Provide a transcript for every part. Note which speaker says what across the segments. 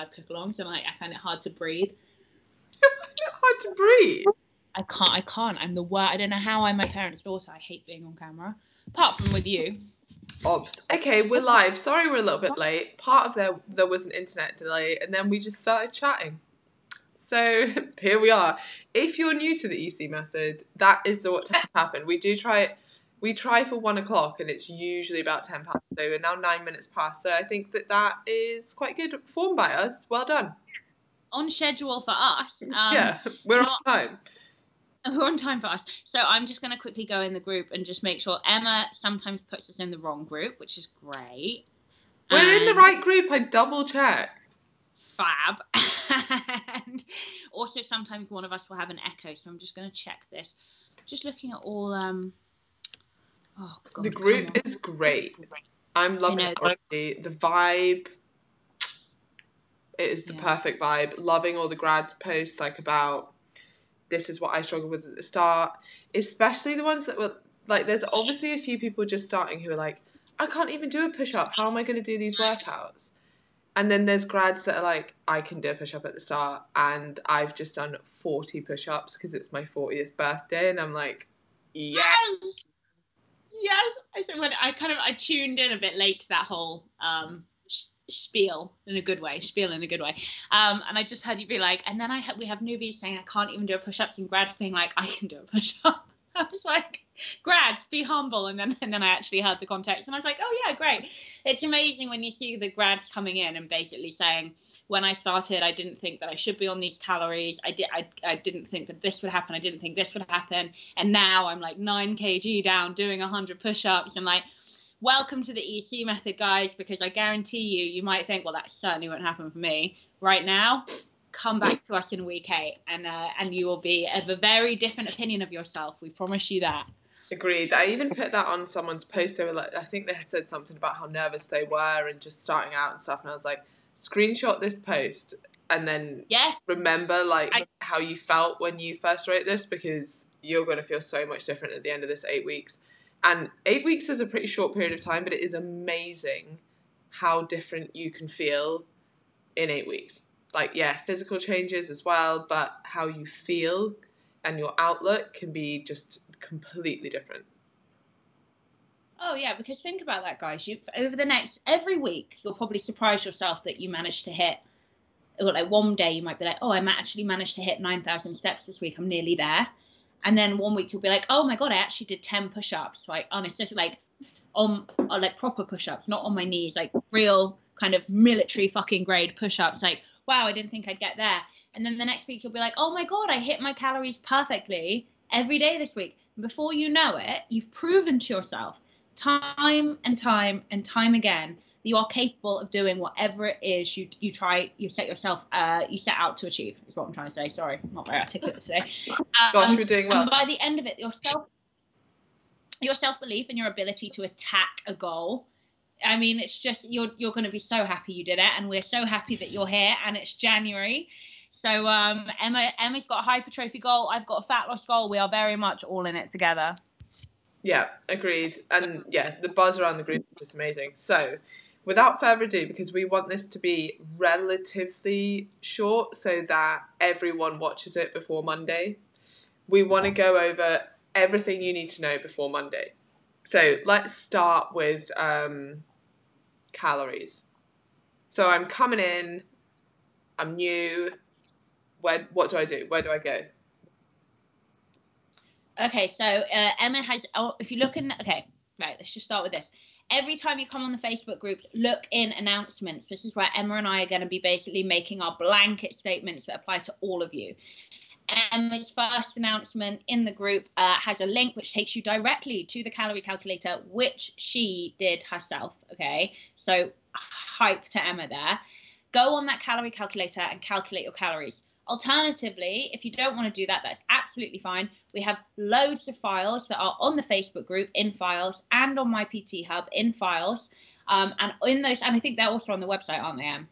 Speaker 1: Live cook alongs, and I, I find it hard to breathe.
Speaker 2: hard to breathe.
Speaker 1: I can't. I can't. I'm the worst. I don't know how I'm my parents' daughter. I hate being on camera. Apart from with you.
Speaker 2: Ops. Okay, we're live. Sorry we're a little bit late. Part of there there was an internet delay and then we just started chatting. So here we are. If you're new to the EC method, that is what to. We do try it we try for one o'clock and it's usually about 10 past so we're now nine minutes past so i think that that is quite good form by us well done
Speaker 1: On schedule for us. Um,
Speaker 2: yeah we're
Speaker 1: not-
Speaker 2: on time
Speaker 1: We're on time for us. So I'm just going to quickly go in the group and just make sure Emma sometimes puts us in the wrong group, which is great.
Speaker 2: we're in the right group i double check.
Speaker 1: Fab. and also sometimes one of us will have an echo, so I'm just going to check this. Just looking at all. um Oh God.
Speaker 2: the group is great. I'm loving it already the vibe it is the
Speaker 1: Yeah.
Speaker 2: perfect vibe. Loving all the grad posts like about this is what i struggled with at the start. Especially the ones that were like there's obviously a few people just starting who are like i can't even do a push-up. How am i going to do these workouts? And then there's grads that are like i can do a push-up at the start and i've just done 40 push-ups because it's my 40th birthday and i'm like yeah
Speaker 1: Yes. I when I kind of I tuned in a bit late to that whole um spiel in a good way, spiel in a good way. Um, and I just heard you be like, and then I had we have newbies saying I can't even do a push ups, and grads being like, I can do a push up. I was like, grads, be humble. And then and then I actually heard the context, and I was like, oh yeah, great. It's amazing when you see the grads coming in and basically saying. When I started, I didn't think that I should be on these calories. I did. I, I didn't think that this would happen. I didn't think this would happen and now I'm like 9 kg down doing 100 push-ups and like welcome to the EC method guys because I guarantee you you might think well that certainly won't happen for me right now come back to us in week 8 and uh, and you will be of a very different opinion of yourself we promise you that
Speaker 2: Agreed. I even put that on someone's post. They were like, I think they had said something about how nervous they were and just starting out and stuff. And I was like, screenshot this post and then
Speaker 1: yes
Speaker 2: remember like
Speaker 1: I-
Speaker 2: how you felt when you first wrote this because you're going to feel so much different at the end of this eight weeks. And eight weeks is a pretty short period of time, but it is amazing how different you can feel in eight weeks. Like, yeah, physical changes as well, but how you feel and your outlook can be just completely different.
Speaker 1: Oh yeah, because think about that, guys. You over the next every week, you'll probably surprise yourself that you managed to hit. Or like one day, you might be like, "Oh, I actually managed to hit nine thousand steps this week. I'm nearly there." And then one week you'll be like, "Oh my god, I actually did ten push-ups, like unassisted, like on uh, like proper push-ups, not on my knees, like real kind of military fucking grade push-ups. Like, wow, I didn't think I'd get there." And then the next week you'll be like, "Oh my god, I hit my calories perfectly every day this week." And before you know it, you've proven to yourself time and time and time again that you are capable of doing whatever it is you you try you set yourself uh you set out to achieve is what I'm trying to say. Sorry I'm not very articulate today.
Speaker 2: Gosh,
Speaker 1: Um,
Speaker 2: we're doing well.
Speaker 1: and by the end of it your self your self-belief and your ability to attack a goal I mean it's just you're you're going to be so happy you did it and we're so happy that you're here and it's January. So um Emma Emma's got a hypertrophy goal I've got a fat loss goal we are very much all in it together
Speaker 2: Yeah, agreed. And yeah, the buzz around the group is just amazing. So, without further ado, because we want this to be relatively short so that everyone watches it before Monday, we want to go over everything you need to know before Monday. So, let's start with um, calories. So, I'm coming in, I'm new. Where, what do I do? Where do I go?
Speaker 1: Okay, so uh, Emma has. Oh, if you look in, okay, right. Let's just start with this. Every time you come on the Facebook groups, look in announcements. This is where Emma and I are going to be basically making our blanket statements that apply to all of you. Emma's first announcement in the group uh, has a link which takes you directly to the calorie calculator, which she did herself. Okay, so hype to Emma there. go on that calorie calculator and calculate your calories. Alternatively, if you don't want to do that, that's absolutely fine. We have loads of files that are on the Facebook group in files and on my PT Hub in files. Um, and in those, and I think they're also on the website, aren't they, Em?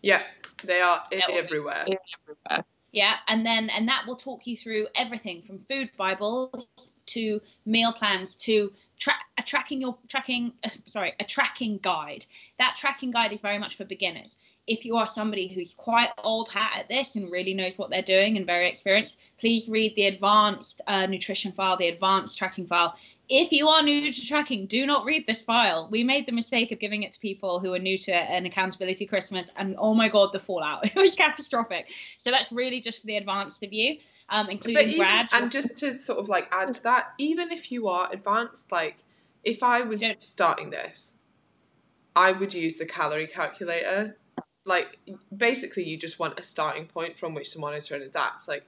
Speaker 2: Yeah, they are everywhere.
Speaker 1: everywhere. Yeah, and then and that will talk you through everything from food bibles to meal plans to tra- a tracking your tracking uh, sorry a tracking guide. That tracking guide is very much for beginners if you are somebody who's quite old hat at this and really knows what they're doing and very experienced, please read the advanced uh, nutrition file, the advanced tracking file. If you are new to tracking, do not read this file. We made the mistake of giving it to people who are new to it an accountability Christmas, and oh my god, the fallout it was catastrophic. So that's really just for the advanced of you, um, including even, Brad.
Speaker 2: And just to sort of like add to that, even if you are advanced, like if I was starting this, I would use the calorie calculator like basically you just want a starting point from which to monitor and adapt. Like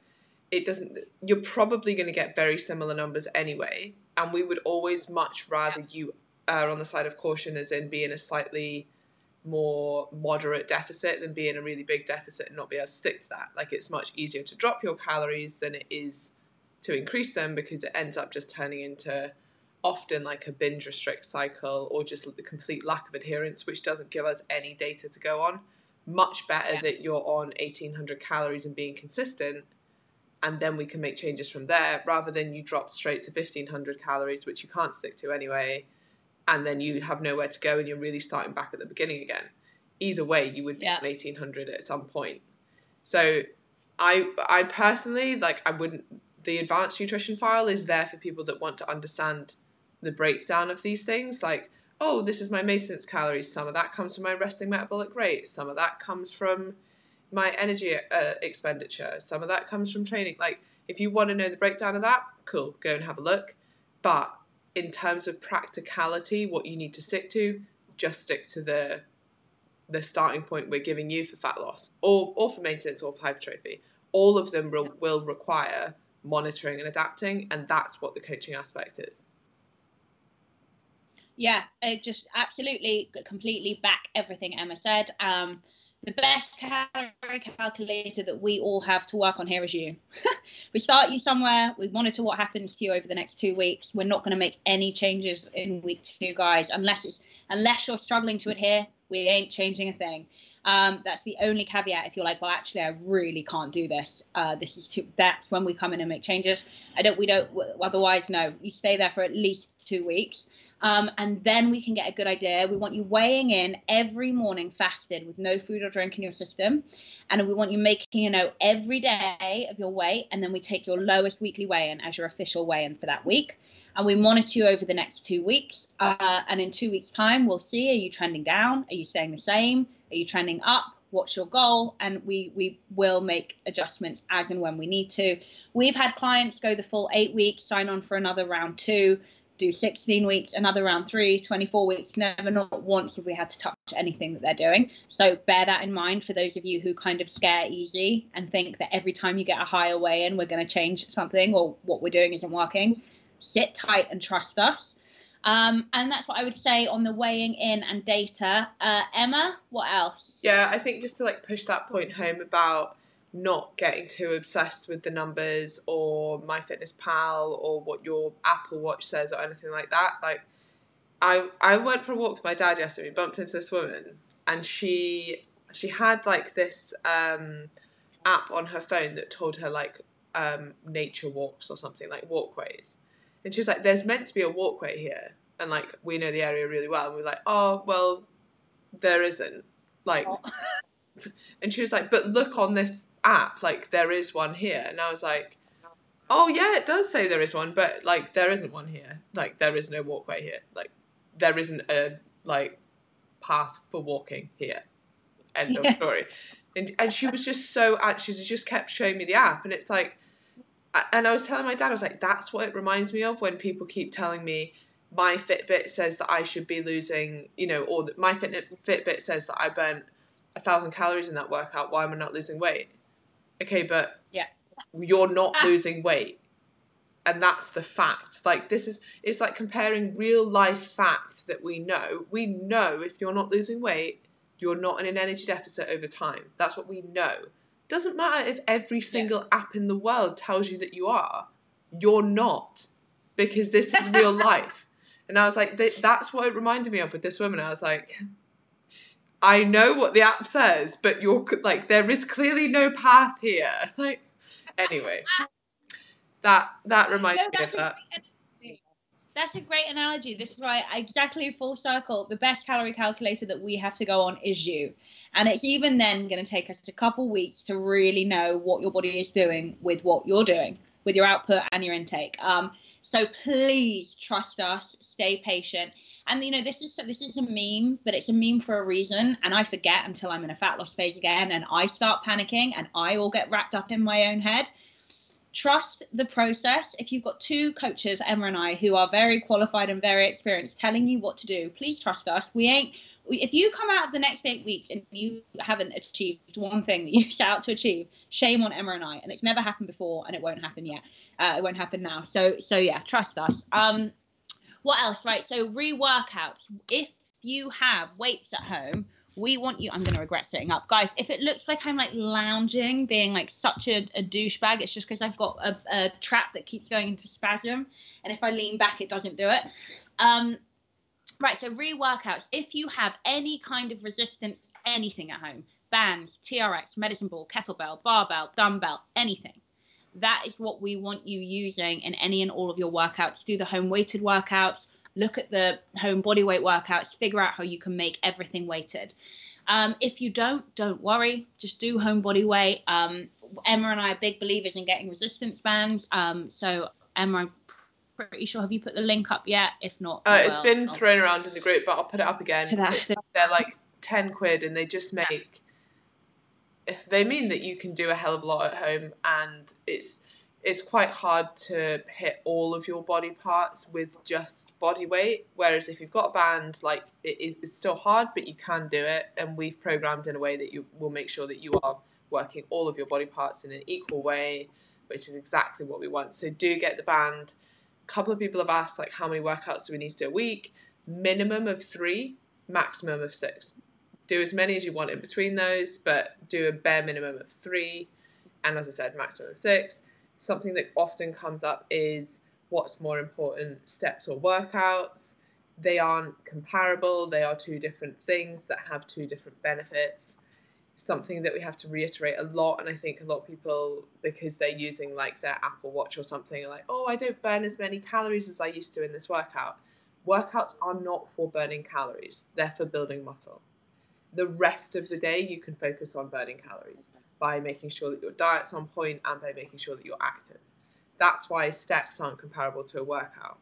Speaker 2: it doesn't you're probably going to get very similar numbers anyway and we would always much rather you are on the side of caution as in being a slightly more moderate deficit than being a really big deficit and not be able to stick to that. Like it's much easier to drop your calories than it is to increase them because it ends up just turning into often like a binge restrict cycle or just the complete lack of adherence which doesn't give us any data to go on much better yeah. that you're on 1800 calories and being consistent and then we can make changes from there rather than you drop straight to 1500 calories which you can't stick to anyway and then you have nowhere to go and you're really starting back at the beginning again either way you would be yeah. 1800 at some point so i i personally like i wouldn't the advanced nutrition file is there for people that want to understand the breakdown of these things like oh, this is my maintenance calories. Some of that comes from my resting metabolic rate. Some of that comes from my energy uh, expenditure. Some of that comes from training. Like, if you want to know the breakdown of that, cool, go and have a look. But in terms of practicality, what you need to stick to, just stick to the the starting point we're giving you for fat loss, or or for maintenance, or for hypertrophy. All of them will, will require monitoring and adapting, and that's what the coaching aspect is.
Speaker 1: Yeah, it just absolutely, completely back everything Emma said. Um, the best calorie calculator that we all have to work on here is you. we start you somewhere, we monitor what happens to you over the next two weeks. We're not going to make any changes in week two, guys, unless it's unless you're struggling to adhere. We ain't changing a thing. Um, that's the only caveat. If you're like, well, actually, I really can't do this. Uh, this is too. That's when we come in and make changes. I don't. We don't. Otherwise, no. You stay there for at least two weeks. Um, and then we can get a good idea. We want you weighing in every morning fasted with no food or drink in your system. And we want you making a note every day of your weight. And then we take your lowest weekly weigh in as your official weigh in for that week. And we monitor you over the next two weeks. Uh, and in two weeks' time, we'll see are you trending down? Are you staying the same? Are you trending up? What's your goal? And we, we will make adjustments as and when we need to. We've had clients go the full eight weeks, sign on for another round two do 16 weeks, another round three, 24 weeks. Never, not once have we had to touch anything that they're doing. So bear that in mind for those of you who kind of scare easy and think that every time you get a higher weigh in, we're going to change something or what we're doing isn't working. Sit tight and trust us. Um, and that's what I would say on the weighing in and data. Uh, Emma, what else?
Speaker 2: Yeah, I think just to like push that point home about not getting too obsessed with the numbers or MyFitnessPal or what your Apple Watch says or anything like that. Like, I I went for a walk with my dad yesterday. We bumped into this woman, and she she had like this um, app on her phone that told her like um, nature walks or something like walkways, and she was like, "There's meant to be a walkway here." And like we know the area really well, and we're like, "Oh well, there isn't." Like, oh. and she was like, "But look on this app, like there is one here. And I was like, oh yeah, it does say there is one, but like there isn't one here. Like there is no walkway here. Like there isn't a like path for walking here. End yeah. of story. And and she was just so she just kept showing me the app, and it's like, and I was telling my dad, I was like, that's what it reminds me of when people keep telling me my Fitbit says that I should be losing, you know, or that my Fitbit says that I burnt a thousand calories in that workout. Why am I not losing weight? okay, but
Speaker 1: yeah,
Speaker 2: you're not ah. losing weight. And that's the fact. Like this is it's like comparing real life fact that we know. We know if you're not losing weight, you're not in an energy deficit over time. That's what we know. Doesn't matter if every single yeah. app in the world tells you that you are. You're not, because this is real life. And I was like, that's what it reminded me of with this woman. I was like, I know what the app says, but you're like, there is clearly no path here. Like, anyway, that that reminded no, me of that.
Speaker 1: That's a great analogy. This is why exactly full circle. The best calorie calculator that we have to go on is you, and it's even then going to take us a couple weeks to really know what your body is doing with what you're doing with your output and your intake. Um, so please trust us. Stay patient. And you know this is this is a meme, but it's a meme for a reason. And I forget until I'm in a fat loss phase again, and I start panicking, and I all get wrapped up in my own head trust the process. If you've got two coaches, Emma and I, who are very qualified and very experienced, telling you what to do, please trust us. We ain't. We, if you come out the next eight weeks and you haven't achieved one thing that you set out to achieve, shame on Emma and I. And it's never happened before, and it won't happen yet. Uh, it won't happen now. So, so yeah, trust us. Um, what else? Right. So re-workouts. If you have weights at home, we want you. I'm going to regret sitting up, guys. If it looks like I'm like lounging, being like such a, a douchebag, it's just because I've got a, a, trap that keeps going into spasm, and if I lean back, it doesn't do it. Um, right. So re-workouts. If you have any kind of resistance, anything at home, bands, TRX, medicine ball, kettlebell, barbell, dumbbell, anything. That is what we want you using in any and all of your workouts. Do the home weighted workouts look at the home body weight workouts, figure out how you can make everything weighted. Um, if you don't, don't worry. Just do home body weight. Um, Emma and I are big believers in getting resistance bands. Um, so Emma, I'm pretty sure. Have you put the link up yet? If not,
Speaker 2: uh, it's been I'll... thrown around in the group, but I'll put it up again. They're like ten quid, and they just make. If they mean that you can do a hell of a lot at home, and it's it's quite hard to hit all of your body parts with just body weight. Whereas if you've got a band, like it is it's still hard, but you can do it. And we've programmed in a way that you will make sure that you are working all of your body parts in an equal way, which is exactly what we want. So do get the band. A couple of people have asked like how many workouts do we need to do a week? Minimum of three, maximum of six. Do as many as you want in between those, but do a bare minimum of three. And as I said, maximum of six something that often comes up is what's more important, steps or workouts. They aren't comparable, they are two different things that have two different benefits. Something that we have to reiterate a lot, and I think a lot of people, because they're using like their Apple Watch or something, are like, oh, I don't burn as many calories as I used to in this workout. Workouts are not for burning calories, they're for building muscle. The rest of the day, you can focus on burning calories by making sure that your diet's on point and by making sure that you're active. That's why steps aren't comparable to a workout.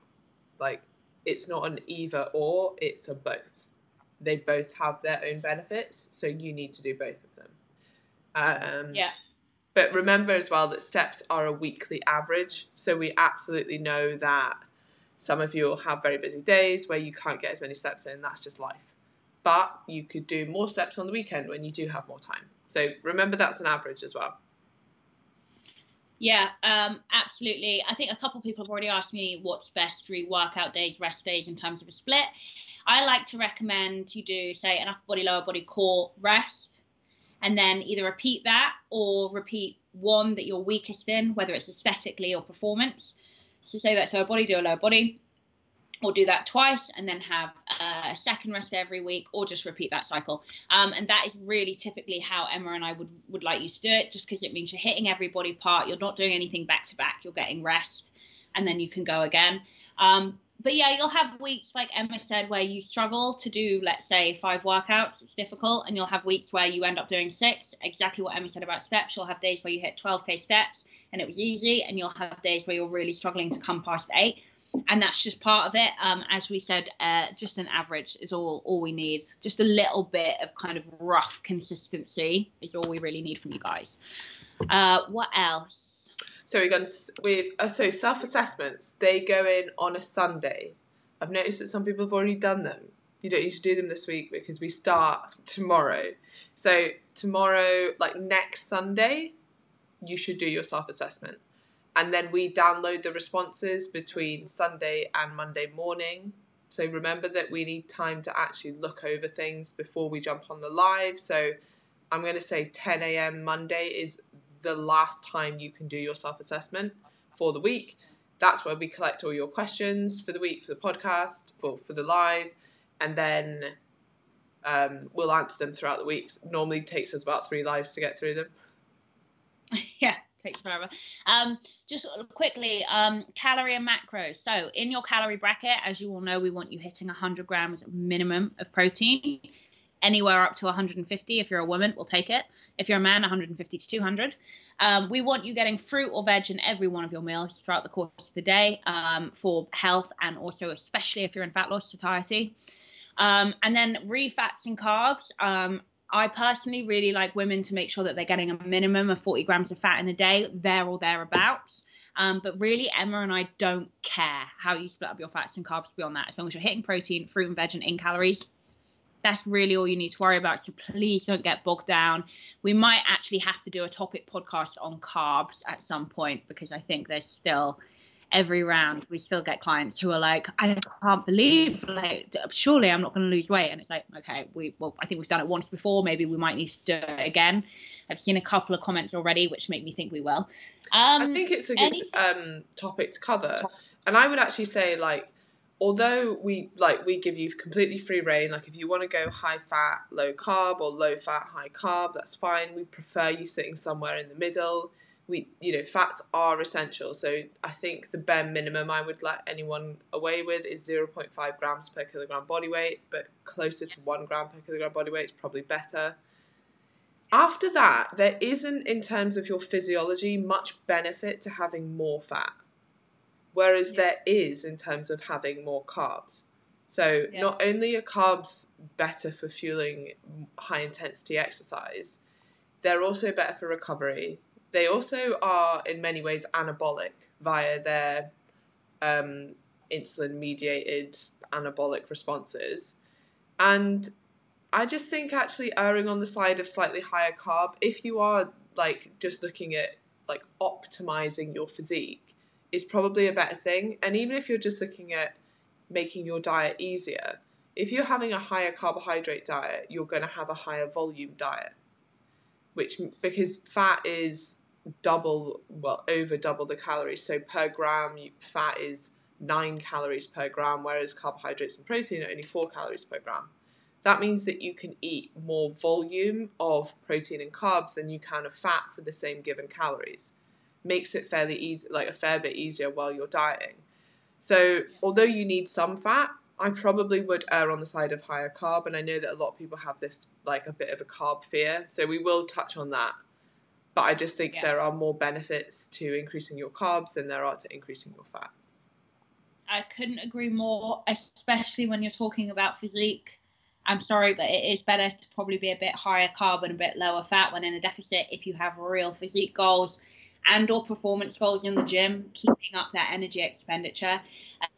Speaker 2: Like, it's not an either or, it's a both. They both have their own benefits, so you need to do both of them. Um,
Speaker 1: yeah.
Speaker 2: But remember as well that steps are a weekly average, so we absolutely know that some of you will have very busy days where you can't get as many steps in, that's just life. But you could do more steps on the weekend when you do have more time. So remember that's an average as well.
Speaker 1: Yeah, um, absolutely. I think a couple of people have already asked me what's best for workout days, rest days in terms of a split. I like to recommend you do, say, an upper body, lower body core rest, and then either repeat that or repeat one that you're weakest in, whether it's aesthetically or performance. So say that so a body, do a lower body, or do that twice and then have a second rest every week or just repeat that cycle. Um, and that is really typically how emma and i would would like you to do it just because it means you're hitting every body part you're not doing anything back to back you're getting rest and then you can go again. Um, but yeah you'll have weeks like emma said where you struggle to do let's say five workouts. It's difficult. And you'll have weeks where you end up doing six exactly what emma said about steps. You'll have days where you hit 12k steps and it was easy. And you'll have days where you're really struggling to come past eight and that's just part of it. Um, as we said, uh, just an average is all all we need. Just a little bit of kind of rough consistency is all we really need from you guys. Uh, what else?
Speaker 2: So we're going with uh, so self assessments. They go in on a Sunday. I've noticed that some people have already done them. You don't need to do them this week because we start tomorrow. So tomorrow, like next Sunday, you should do your self assessment and then we download the responses between Sunday and Monday morning So remember that we need time to actually look over things before we jump on the live. So I'm going to say 10 a.m. Monday is the last time you can do your self assessment for the week. That's where we collect all your questions for the week, for the podcast, for, for the live, and then um, we'll answer them throughout the week. Normally takes us about three lives to get through them.
Speaker 1: yeah, takes forever. Um, just quickly, um, calorie and macros. So in your calorie bracket, as you all know, we want you hitting 100 grams minimum of protein. Anywhere up to 150. If you're a woman, we'll take it. If you're a man, 150 to 200. Um, we want you getting fruit or veg in every one of your meals throughout the course of the day um, for health and also especially if you're in fat loss satiety. Um, and then refats and carbs. Um, I personally really like women to make sure that they're getting a minimum of 40 grams of fat in a day, there or thereabouts. Um, but really, Emma and I don't care how you split up your fats and carbs beyond that. As long as you're hitting protein, fruit and veg, and in calories, that's really all you need to worry about. So please don't get bogged down. We might actually have to do a topic podcast on carbs at some point because I think there's still every round we still get clients who are like i can't believe like surely i'm not going to lose weight. And it's like okay we well i think we've done it once before. Maybe we might need to do it again. I've seen a couple of comments already which make me think we will.
Speaker 2: Um, i think it's a good um, topic to cover. And i would actually say like although we like we give you completely free reign like if you want to go high fat low carb or low fat high carb that's fine. We prefer you sitting somewhere in the middle we you know fats are essential so i think the bare minimum i would let anyone away with is 0.5 grams per kilogram body weight but closer to 1 gram per kilogram body weight is probably better after that there isn't in terms of your physiology much benefit to having more fat whereas yeah. there is in terms of having more carbs so yeah. not only are carbs better for fueling high intensity exercise they're also better for recovery they also are in many ways anabolic via their um, insulin mediated anabolic responses. And I just think actually erring on the side of slightly higher carb, if you are like just looking at like optimizing your physique, is probably a better thing. And even if you're just looking at making your diet easier, if you're having a higher carbohydrate diet, you're going to have a higher volume diet, which because fat is double, well, over double the calories. So per gram, fat is nine calories per gram, whereas carbohydrates and protein are only four calories per gram. That means that you can eat more volume of protein and carbs than you can of fat for the same given calories. Makes it fairly easy, like a fair bit easier while you're dieting. So, although you need some fat, I probably would err on the side of higher carb, and I know that a lot of people have this like a bit of a carb fear. So we will touch on that but I just think yeah. there are more benefits to increasing your carbs than there are to increasing your fats.
Speaker 1: I couldn't agree more, especially when you're talking about physique. I'm sorry, but it is better to probably be a bit higher carb and a bit lower fat when in a deficit if you have real physique goals and or performance goals in the gym, keeping up that energy expenditure.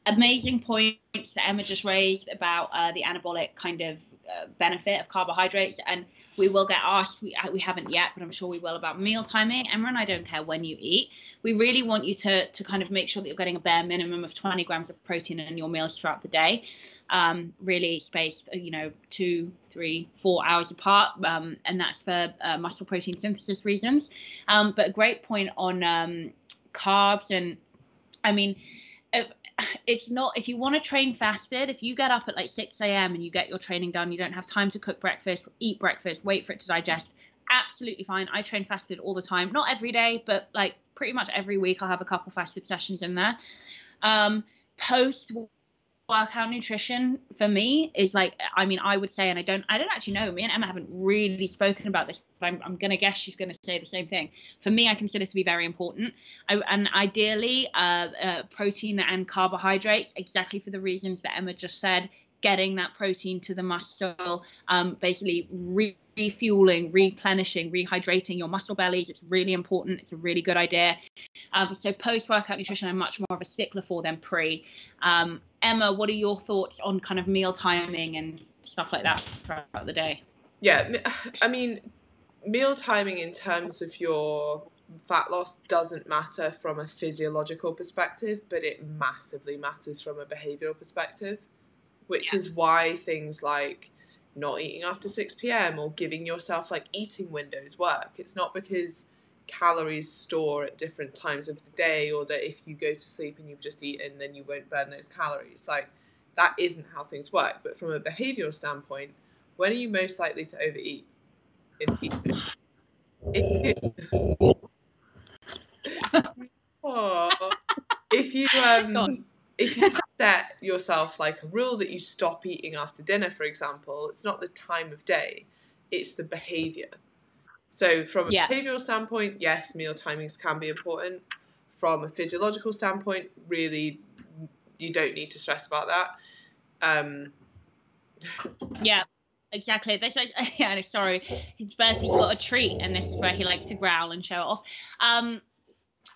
Speaker 1: Amazing points that Emma just raised about uh, the anabolic kind of uh, benefit of carbohydrates and we will get asked we, uh, we haven't yet but i'm sure we will about meal timing. Emma and i don't care when you eat. We really want you to to kind of make sure that you're getting a bare minimum of 20 grams of protein in your meals throughout the day. Um, really spaced you know two three four hours apart um, and that's for uh, muscle protein synthesis reasons. Um, but a great point on um, carbs and i mean it's not if you want to train fasted if you get up at like 6 a.m and you get your training done you don't have time to cook breakfast eat breakfast wait for it to digest absolutely fine. I train fasted all the time. Not every day but like pretty much every week i'll have a couple fasted sessions in there. Um, post workout nutrition for me is like i mean i would say and i don't i don't actually know me and emma haven't really spoken about this but i'm, I'm gonna guess she's gonna say the same thing for me i consider to be very important I, and ideally uh, uh, protein and carbohydrates exactly for the reasons that emma just said getting that protein to the muscle um, basically re- refueling, replenishing, rehydrating your muscle bellies. It's really important. It's a really good idea. Um, so post workout nutrition, I'm much more of a stickler for than pre. Um, Emma, what are your thoughts on kind of meal timing and stuff like that throughout the day?
Speaker 2: Yeah, I mean, meal timing in terms of your fat loss doesn't matter from a physiological perspective, but it massively matters from a behavioral perspective. which yeah. is why things like not eating after 6 p.m. or giving yourself like eating windows work. It's not because calories store at different times of the day or that if you go to sleep and you've just eaten then you won't burn those calories. Like that isn't how things work. But from a behavioral standpoint, when are you most likely to overeat in evening? If you, oh, if you um if you set yourself like a rule that you stop eating after dinner, for example, it's not the time of day, it's the behavior. So, from a yeah. behavioral standpoint, yes, meal timings can be important. From a physiological standpoint, really, you don't need to stress about that. Um,
Speaker 1: yeah, exactly. This is yeah. Sorry, Bertie's got a treat, and this is where he likes to growl and show off. Um,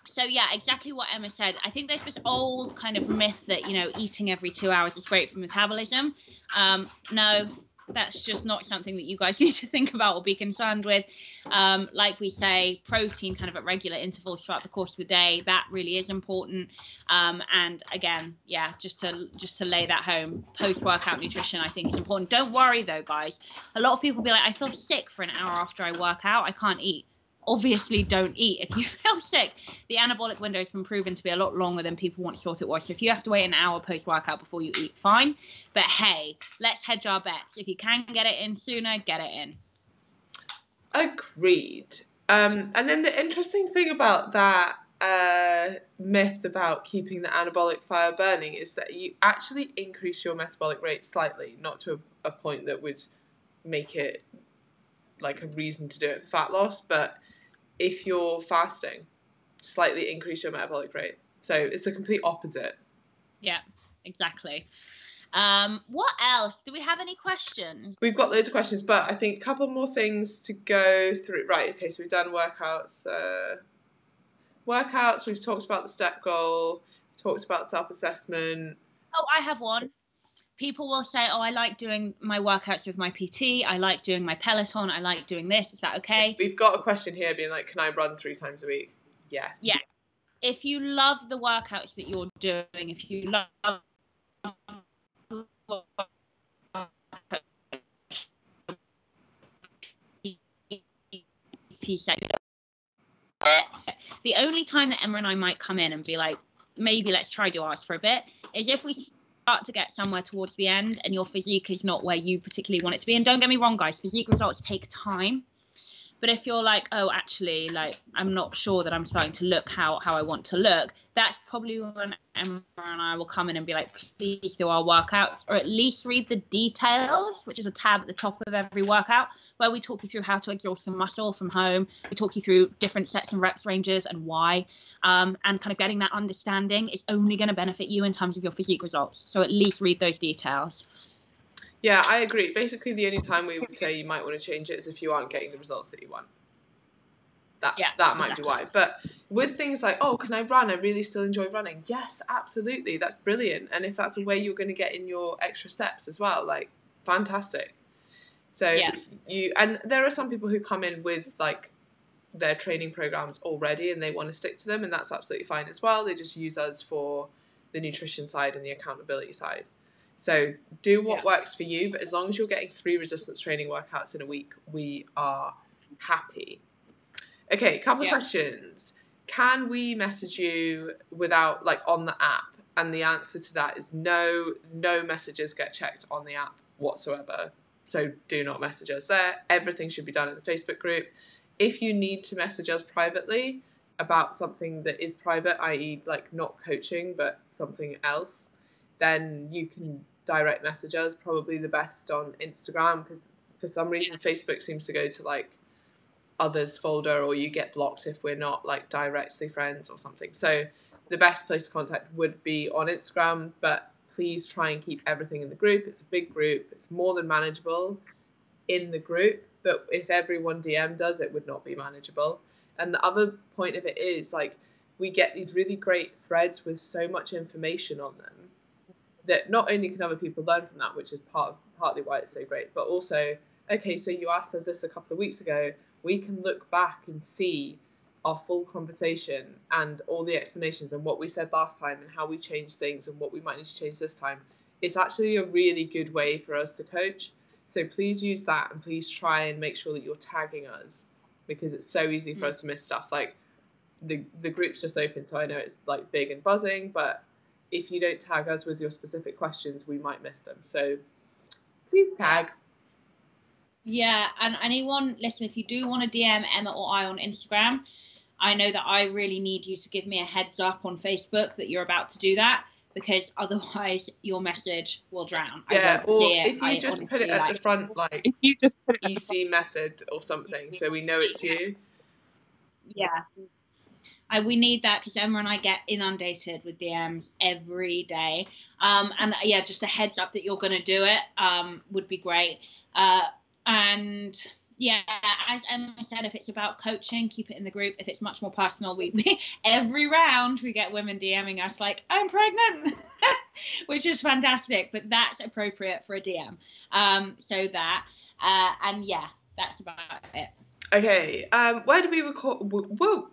Speaker 1: so yeah, exactly what Emma said. I think there's this old kind of myth that you know eating every two hours is great for metabolism. Um, no, that's just not something that you guys need to think about or be concerned with. Um, like we say, protein kind of at regular intervals throughout the course of the day, that really is important. Um, and again, yeah, just to just to lay that home, post workout nutrition I think is important. Don't worry though, guys. A lot of people be like, I feel sick for an hour after I work out, I can't eat obviously don't eat if you feel sick. The anabolic window has been proven to be a lot longer than people once thought it was. So if you have to wait an hour post workout before you eat, fine. But hey, let's hedge our bets. If you can get it in sooner, get it in.
Speaker 2: Agreed. Um, and then the interesting thing about that uh, myth about keeping the anabolic fire burning is that you actually increase your metabolic rate slightly, not to a, a point that would make it like a reason to do it for fat loss, but if you're fasting, slightly increase your metabolic rate. So it's the complete opposite.
Speaker 1: Yeah, exactly. Um, what else? Do we have any questions?
Speaker 2: We've got loads of questions, but I think a couple more things to go through. Right, okay, so we've done workouts. Uh, workouts, we've talked about the step goal, talked about self assessment.
Speaker 1: Oh, I have one people will say, "Oh, I like doing my workouts with my PT. I like doing my Peloton. I like doing this. Is that okay?"
Speaker 2: We've got a question here, being like, "Can I run three times a week?" Yeah.
Speaker 1: Yeah. If you love the workouts that you're doing, if you love the only time that Emma and I might come in and be like, maybe let's try do ours for a bit, is if we start to get somewhere towards the end and your physique is not where you particularly want it to be. And don't get me wrong, guys, physique results take time. But if you're like, oh, actually, like I'm not sure that I'm starting to look how how I want to look, that's probably when Emma and I will come in and be like, please do our workouts, or at least read the details, which is a tab at the top of every workout, where we talk you through how to exhaust the muscle from home. We talk you through different sets and reps ranges and why, um, and kind of getting that understanding is only going to benefit you in terms of your physique results. So at least read those details.
Speaker 2: Yeah, I agree. Basically, the only time we would say you might want to change it is if you aren't getting the results that you want. That yeah, that might exactly. be why. But with things like, oh, can I run? I really still enjoy running. Yes, absolutely. That's brilliant. And if that's a way you're going to get in your extra steps as well, like fantastic. So yeah. you and there are some people who come in with like their training programs already and they want to stick to them and that's absolutely fine as well. They just use us for the nutrition side and the accountability side. So do what yeah. works for you, but as long as you're getting three resistance training workouts in a week, we are happy. Okay, a couple yeah. of questions. Can we message you without like on the app? And the answer to that is no, no messages get checked on the app whatsoever. So do not message us there. Everything should be done in the Facebook group. If you need to message us privately about something that is private, i.e., like not coaching, but something else, then you can direct message us. Probably the best on Instagram because for some reason Facebook seems to go to like others folder or you get blocked if we're not like directly friends or something. So the best place to contact would be on Instagram, but please try and keep everything in the group. It's a big group. It's more than manageable in the group, but if everyone DM does it would not be manageable. And the other point of it is like we get these really great threads with so much information on them that not only can other people learn from that, which is part of, partly why it's so great, but also, okay, so you asked us this a couple of weeks ago, we can look back and see our full conversation and all the explanations and what we said last time and how we changed things and what we might need to change this time it's actually a really good way for us to coach. So please use that and please try and make sure that you're tagging us because it's so easy for
Speaker 1: Mm.
Speaker 2: us to miss stuff. Like the the group's just open, so I know it's like big and buzzing, but if you don't tag us with your specific questions, we might miss them. So please tag.
Speaker 1: Yeah, and anyone listen, if you do want to DM Emma or I on Instagram, I know that I really need you to give me a heads up on Facebook that you're about to do that because otherwise your message will drown.
Speaker 2: Yeah,
Speaker 1: I won't
Speaker 2: or
Speaker 1: see it.
Speaker 2: if you
Speaker 1: I
Speaker 2: just put it at
Speaker 1: like,
Speaker 2: the front, like
Speaker 3: If you just put it
Speaker 2: EC method or something, so we know it's you.
Speaker 1: Yeah. I, we need that because Emma and I get inundated with DMs every day. Um, and yeah, just a heads up that you're going to do it um, would be great. Uh, and yeah, as Emma said, if it's about coaching, keep it in the group. If it's much more personal, we, we every round we get women DMing us like, "I'm pregnant," which is fantastic. But that's appropriate for a DM. Um, so that, uh, and yeah, that's about it.
Speaker 2: Okay, um, where do we record?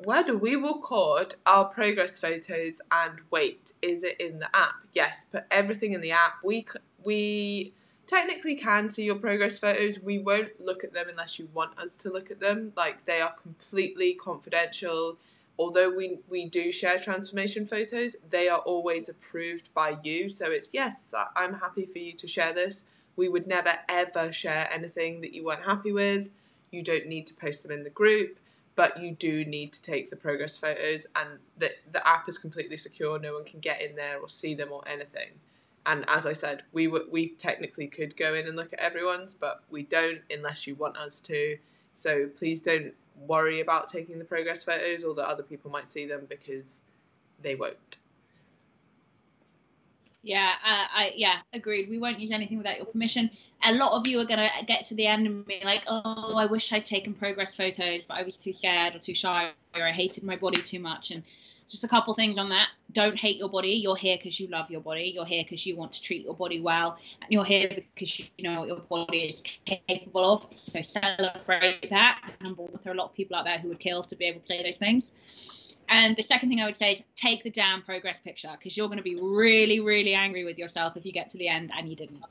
Speaker 2: Where do we record our progress photos? And wait, is it in the app? Yes, put everything in the app. We we technically can see your progress photos. We won't look at them unless you want us to look at them. Like they are completely confidential. Although we we do share transformation photos, they are always approved by you. So it's yes, I'm happy for you to share this. We would never ever share anything that you weren't happy with. You don't need to post them in the group, but you do need to take the progress photos, and the the app is completely secure. No one can get in there or see them or anything. And as I said, we were, we technically could go in and look at everyone's, but we don't unless you want us to. So please don't worry about taking the progress photos, or that other people might see them because they won't.
Speaker 1: Yeah, uh, I yeah, agreed. We won't use anything without your permission. A lot of you are gonna get to the end and be like, "Oh, I wish I'd taken progress photos, but I was too scared or too shy, or I hated my body too much." And just a couple things on that. Don't hate your body. You're here because you love your body. You're here because you want to treat your body well, and you're here because you know what your body is capable of. So celebrate that. Number one, there are a lot of people out there who would kill to be able to say those things. And the second thing I would say is take the damn progress picture because you're going to be really, really angry with yourself if you get to the end and you didn't.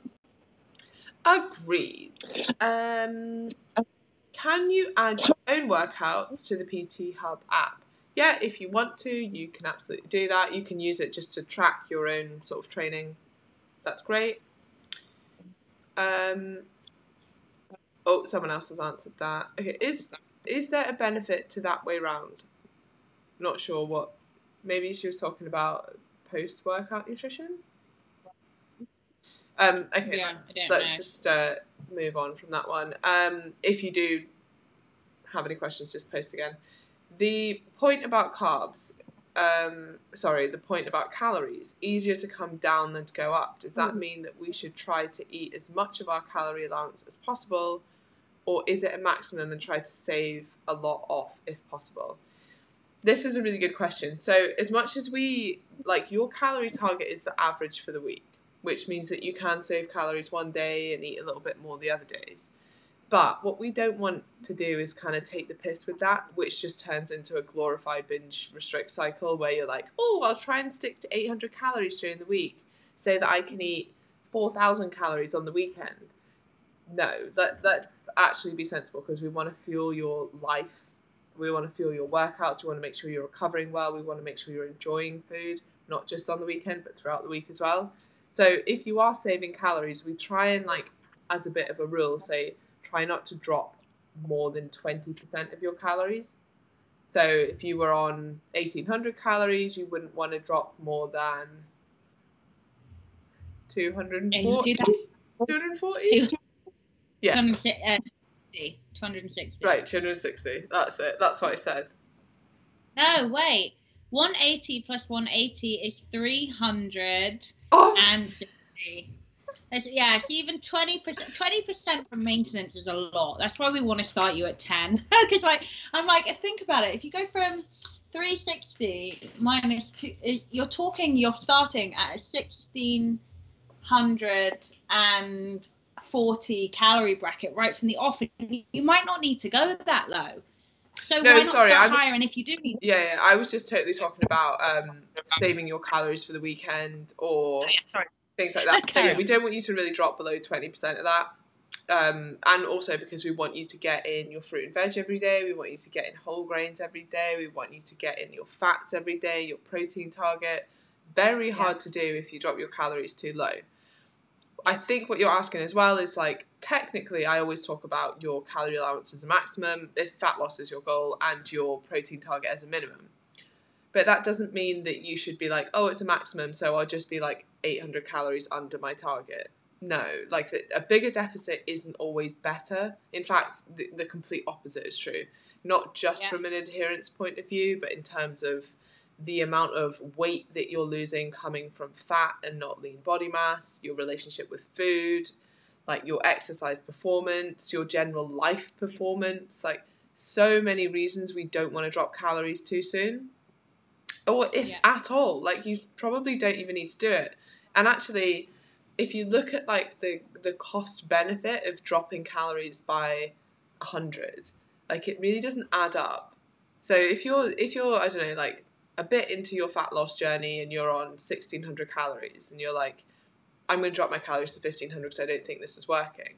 Speaker 2: Agreed. Um, can you add your own workouts to the PT Hub app? Yeah, if you want to, you can absolutely do that. You can use it just to track your own sort of training. That's great. Um, oh, someone else has answered that. Okay, is is there a benefit to that way round? Not sure what. Maybe she was talking about post workout nutrition. Um, okay,
Speaker 1: Yeah,
Speaker 2: let's, let's just uh, move on from that one. Um, if you do have any questions, just post again. The point about carbs, um, sorry, the point about calories, easier to come down than to go up. Does that
Speaker 1: Mm.
Speaker 2: mean that we should try to eat as much of our calorie allowance as possible, or is it a maximum and try to save a lot off if possible? This is a really good question. So, as much as we like, your calorie target is the average for the week, which means that you can save calories one day and eat a little bit more the other days. But what we don't want to do is kind of take the piss with that, which just turns into a glorified binge restrict cycle where you're like, oh, I'll try and stick to 800 calories during the week so that I can eat 4,000 calories on the weekend. No, let, let's actually be sensible because we want to fuel your life. We want to fuel your workouts. We want to make sure you're recovering well. We want to make sure you're enjoying food, not just on the weekend, but throughout the week as well. So if you are saving calories, we try and like, as a bit of a rule, say try not to drop more than 20% of your calories. So if you were on 1800 calories, you wouldn't want to drop more than 240. 240? Yeah.
Speaker 1: 260. 260.
Speaker 2: Right, 260. That's it. That's what I said.
Speaker 1: No, wait. 180 plus 180 is 360.
Speaker 2: Oh,
Speaker 1: It's, yeah, even 20%. 20% from maintenance is a lot. That's why we want to start you at 10. Because, like, I'm like, think about it. If you go from 360 minus two, uh, you're talking, you're starting at a 1640 calorie bracket right from the off. You might not need to go that low. So
Speaker 2: No,
Speaker 1: why not
Speaker 2: sorry, I'm-
Speaker 1: higher? And if you do need
Speaker 2: yeah, yeah. I was just totally talking about um, saving your calories for the weekend or
Speaker 3: Oh, yeah,
Speaker 2: things like that. Okay. Yeah, we don't want you to really drop below 20% of that. Um, and also because we want you to get in your fruit and veg every day, we want you to get in whole grains every day, we want you to get in your fats every day, your protein target. Very hard yeah. to do if you drop your calories too low. I think what you're asking as well is like technically, I always talk about your calorie allowance as a maximum, if fat loss is your goal, and your protein target as a minimum. But that doesn't mean that you should be like, oh, it's a maximum, so I'll just be like 800 calories under my target no, like a bigger deficit isn't always better. In fact, the, the complete opposite is true. Not just yeah. from an adherence point of view, but in terms of the amount of weight that you're losing coming from fat and not lean body mass, your relationship with food, like your exercise performance, your general life performance, like so many reasons we don't want to drop calories too soon. Or if yeah. at all, like you probably don't even need to do it. And actually, if you look at like the the cost benefit of dropping calories by 100 like it really doesn't add up so if you're if you're i don't know like a bit into your fat loss journey and you're on 1600 calories and you're like i'm going to drop my calories to 1500 because i don't think this is working.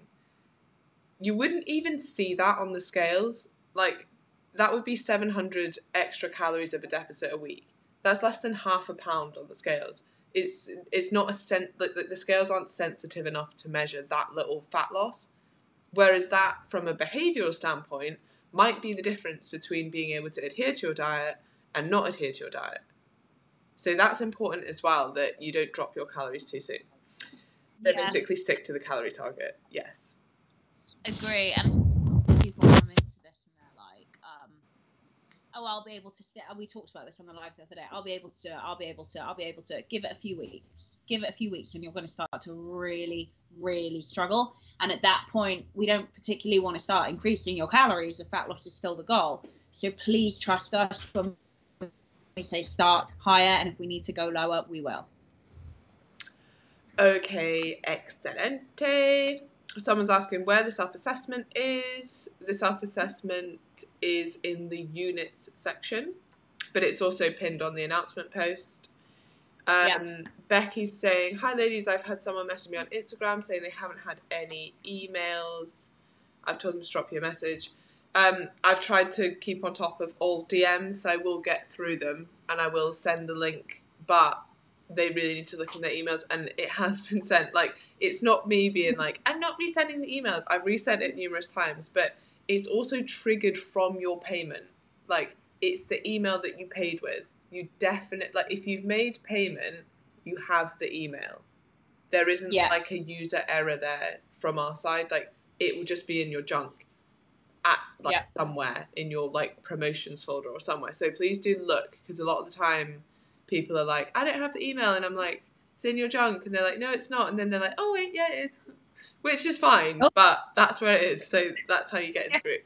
Speaker 2: You wouldn't even see that on the scales. Like that would be 700 extra calories of a deficit a week. That's less than half a pound on the scales. It's it's not a like the, the scales aren't sensitive enough to measure that little fat loss. Whereas that, from a behavioural standpoint, might be the difference between being able to adhere to your diet and not adhere to your diet. So that's important as well that you don't drop your calories too soon. So yeah. basically stick to the calorie target. Yes.
Speaker 1: Agree. And people come into this and they're like, um, oh, I'll be able to. We talked about this on the live the other day. I'll be able to. I'll be able to. I'll be able to. Give it a few weeks. Give it a few weeks, and you're going to start to really, really struggle. And at that point, we don't particularly want to start increasing your calories if fat loss is still the goal. So please trust us when we say start higher, and if we need to go lower, we will.
Speaker 2: Okay, excelente someone's asking where the self assessment is. The self assessment is in the units section, but it's also pinned on the announcement post. Um, yeah. Becky's saying, Hi ladies, I've had someone message me on Instagram saying they haven't had any emails. I've told them to drop you a message. Um, I've tried to keep on top of all DMs, so I will get through them and I will send the link. But they really need to look in their emails and it has been sent. Like it's not me being like i'm not resending the emails. I've resent it numerous times but it's also triggered from your payment. Like it's the email that you paid with. You definitely like if you've made payment you have the email. There isn't yeah. like a user error there from our side. Like it will just be in your junk at like yeah. somewhere in your like promotions folder or somewhere so please do look because a lot of the time people are like, I don't have the email, and I'm like, it's in your junk, and they're like, no, it's not, and then they're like, oh wait, yeah, it is, which is fine, oh. but that's where it is. So that's how you get in the group.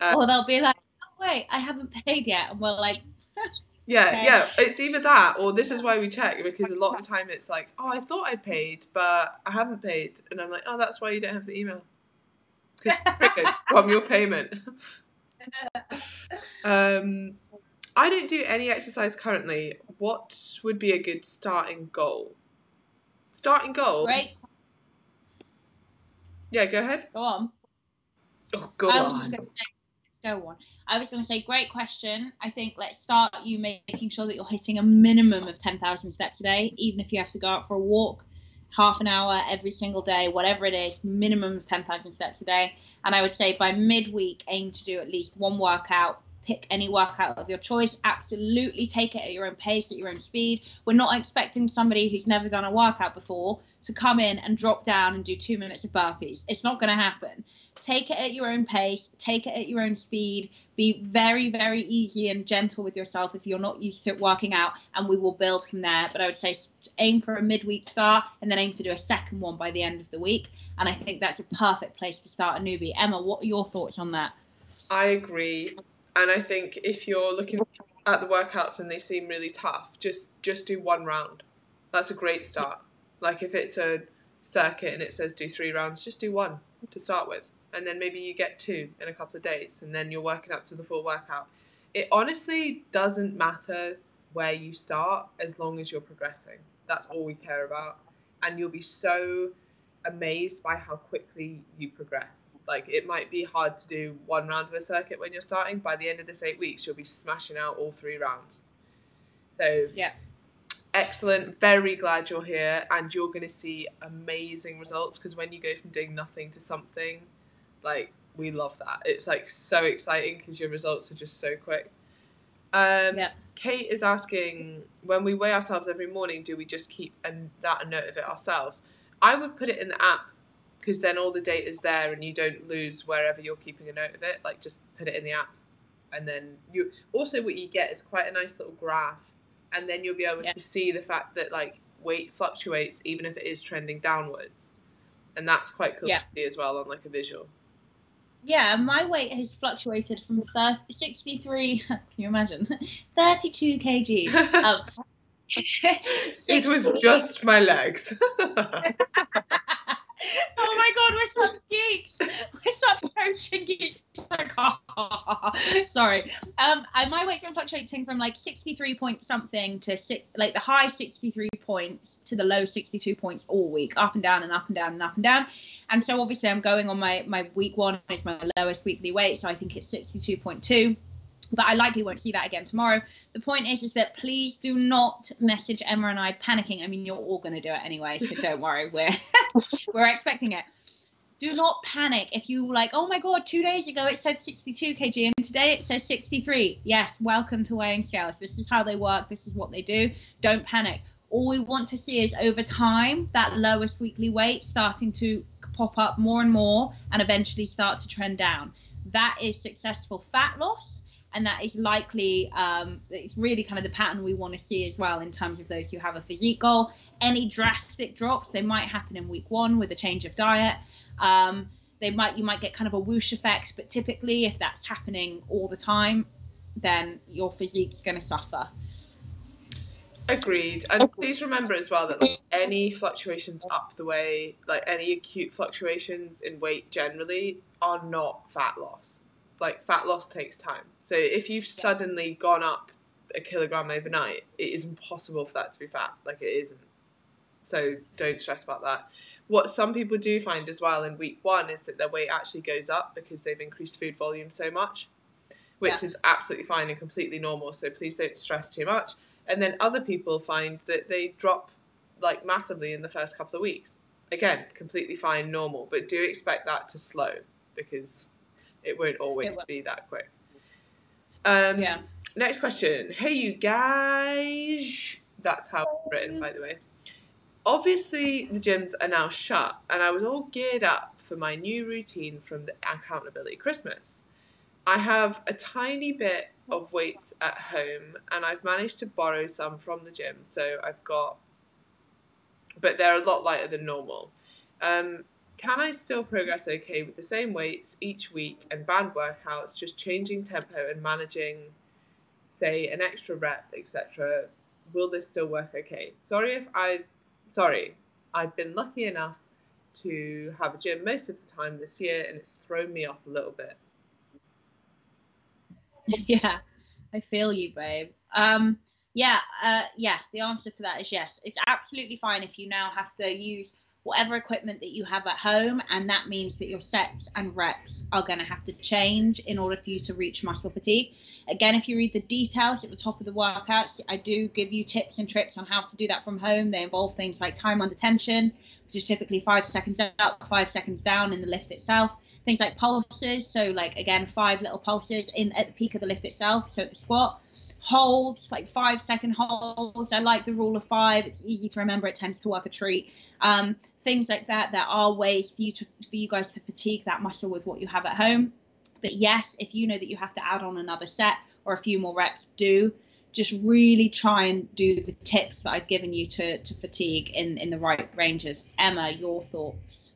Speaker 1: Um, or they'll be like, oh wait, I haven't paid yet, and we're like.
Speaker 2: Yeah, okay. yeah. It's either that or this is why we check because a lot of the time it's like, oh, I thought I paid, but I haven't paid, and I'm like, oh, that's why you don't have the email from your payment. um, I don't do any exercise currently. What would be a good starting goal? Starting goal.
Speaker 1: Right.
Speaker 2: Yeah, go ahead.
Speaker 1: Go on.
Speaker 2: Oh, go I was
Speaker 1: on. Just gonna say, go on. I was going to say, great question. I think let's start you making sure that you're hitting a minimum of 10,000 steps a day, even if you have to go out for a walk half an hour every single day, whatever it is, minimum of 10,000 steps a day. And I would say by midweek, aim to do at least one workout pick any workout of your choice. Absolutely take it at your own pace, at your own speed. We're not expecting somebody who's never done a workout before to come in and drop down and do two minutes of burpees. It's not going to happen. Take it at your own pace, take it at your own speed. Be very, very easy and gentle with yourself if you're not used to working out, and we will build from there. But I would say aim for a midweek start and then aim to do a second one by the end of the week. And I think that's a perfect place to start a newbie. Emma, what are your thoughts on that?
Speaker 2: I agree. And I think if you're looking at the workouts and they seem really tough, just just do one round. That's a great start. Like if it's a circuit and it says do three rounds, just do one to start with. And then maybe you get two in a couple of days and then you're working up to the full workout. It honestly doesn't matter where you start as long as you're progressing. That's all we care about. and you'll be so amazed by how quickly you progress. Like it might be hard to do one round of a circuit when you're starting. By the end of this eight weeks, you'll be smashing out all three rounds. So
Speaker 1: yeah,
Speaker 2: excellent. Very glad you're here, and you're going to see amazing results because when you go from doing nothing to something, like we love that. It's like so exciting because your results are just so quick. Um,
Speaker 1: yeah.
Speaker 2: Kate is asking when we weigh ourselves every morning, do we just keep an, that a note of it ourselves? I would put it in the app because then all the data is there and you don't lose wherever you're keeping a note of it. Like just put it in the app, and then you also what you get is quite a nice little graph, and then you'll be able
Speaker 1: yeah.
Speaker 2: to see the fact that like weight fluctuates even if it is trending downwards, and that's quite cool
Speaker 1: yeah.
Speaker 2: to see as well on like a visual.
Speaker 1: Yeah, my weight has fluctuated from 30, 63, can you imagine? 32 kg. um,
Speaker 2: it was just my legs.
Speaker 1: oh my god, we're such geeks. We're such coaching geeks. Sorry. Um, my weight's been fluctuating from like 63 point something to six, like the high 63 points to the low 62 points all week, up and down and up and down and up and down. And so obviously I'm going on my my week one is my lowest weekly weight, so I think it's 62.2 but I likely won't see that again tomorrow. The point is, is that please do not message Emma and I panicking. I mean, you're all going to do it anyway, so don't worry. We're we're expecting it. Do not panic if you like. Oh my god, two days ago it said 62 kg and today it says 63. Yes, welcome to weighing scales. This is how they work. This is what they do. Don't panic. All we want to see is over time that lowest weekly weight starting to pop up more and more and eventually start to trend down. That is successful fat loss and that is likely um, it's really kind of the pattern we want to see as well in terms of those who have a physique goal. Any drastic drops they might happen in week one with a change of diet. Um, they might you might get kind of a whoosh effect but typically if that's happening all the time then your physique's going to suffer.
Speaker 2: Agreed. And please remember as well that like, any fluctuations up the way, like any acute fluctuations in weight generally, are not fat loss. Like fat loss takes time. So if you've suddenly gone up a kilogram overnight, it is impossible for that to be fat. Like it isn't. So don't stress about that. What some people do find as well in week one is that their weight actually goes up because they've increased food volume so much, which yeah. is absolutely fine and completely normal. So please don't stress too much. And then other people find that they drop like massively in the first couple of weeks. Again, completely fine, normal, but do expect that to slow because it won't always it be that quick. Um,
Speaker 1: yeah.
Speaker 2: Next question. Hey, you guys. That's how it's written, by the way. Obviously, the gyms are now shut, and I was all geared up for my new routine from the accountability Christmas. I have a tiny bit of weights at home, and I've managed to borrow some from the gym. So I've got, but they're a lot lighter than normal. Um, can I still progress okay with the same weights each week and band workouts, just changing tempo and managing, say, an extra rep, etc.? Will this still work okay? Sorry if I've, sorry, I've been lucky enough to have a gym most of the time this year and it's thrown me off a little bit.
Speaker 1: Yeah, I feel you, babe. Um, yeah, uh, yeah, the answer to that is yes. It's absolutely fine if you now have to use whatever equipment that you have at home, and that means that your sets and reps are going to have to change in order for you to reach muscle fatigue. Again, if you read the details at the top of the workouts, I do give you tips and tricks on how to do that from home. They involve things like time under tension, which is typically five seconds up, five seconds down in the lift itself. Things like pulses, so like again, five little pulses in at the peak of the lift itself, so at the squat holds, like five second holds. I like the rule of five. It's easy to remember. It tends to work a treat. Um, things like that. There are ways for you to for you guys to fatigue that muscle with what you have at home. But yes, if you know that you have to add on another set or a few more reps, do just really try and do the tips that I've given you to to fatigue in in the right ranges. Emma, your thoughts?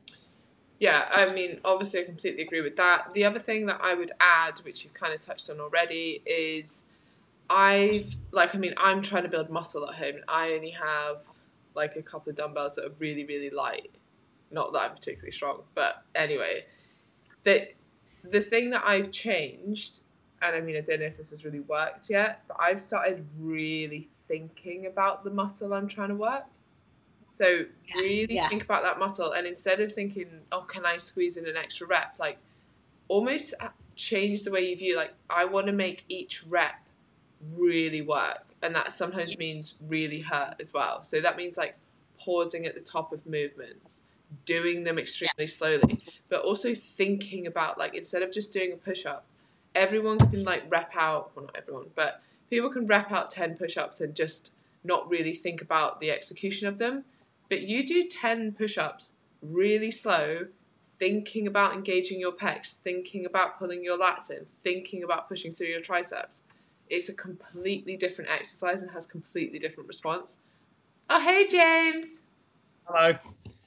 Speaker 2: Yeah, I mean, obviously, I completely agree with that. The other thing that I would add, which you've kind of touched on already, is I've like I mean I'm trying to build muscle at home and I only have like a couple of dumbbells that are really really light. Not that I'm particularly strong, but anyway, the the thing that I've changed, and I mean I don't know if this has really worked yet, but I've started really thinking about the muscle I'm trying to work. So
Speaker 1: Yeah,
Speaker 2: really
Speaker 1: yeah.
Speaker 2: think about that muscle, and instead of thinking, "Oh, can I squeeze in an extra rep?" Like almost uh, change the way you view. Like I want to make each rep really work, and that sometimes means really hurt as well. So that means like pausing at the top of movements, doing them extremely slowly, but also thinking about like instead of just doing a push up, everyone can like rep out. Well, not everyone, but people can rep out ten push ups and just not really think about the execution of them. But you do 10 push ups really slow, thinking about engaging your pecs, thinking about pulling your lats in, thinking about pushing through your triceps. It's a completely different exercise and has completely different response. Oh, hey, James.
Speaker 3: Hello.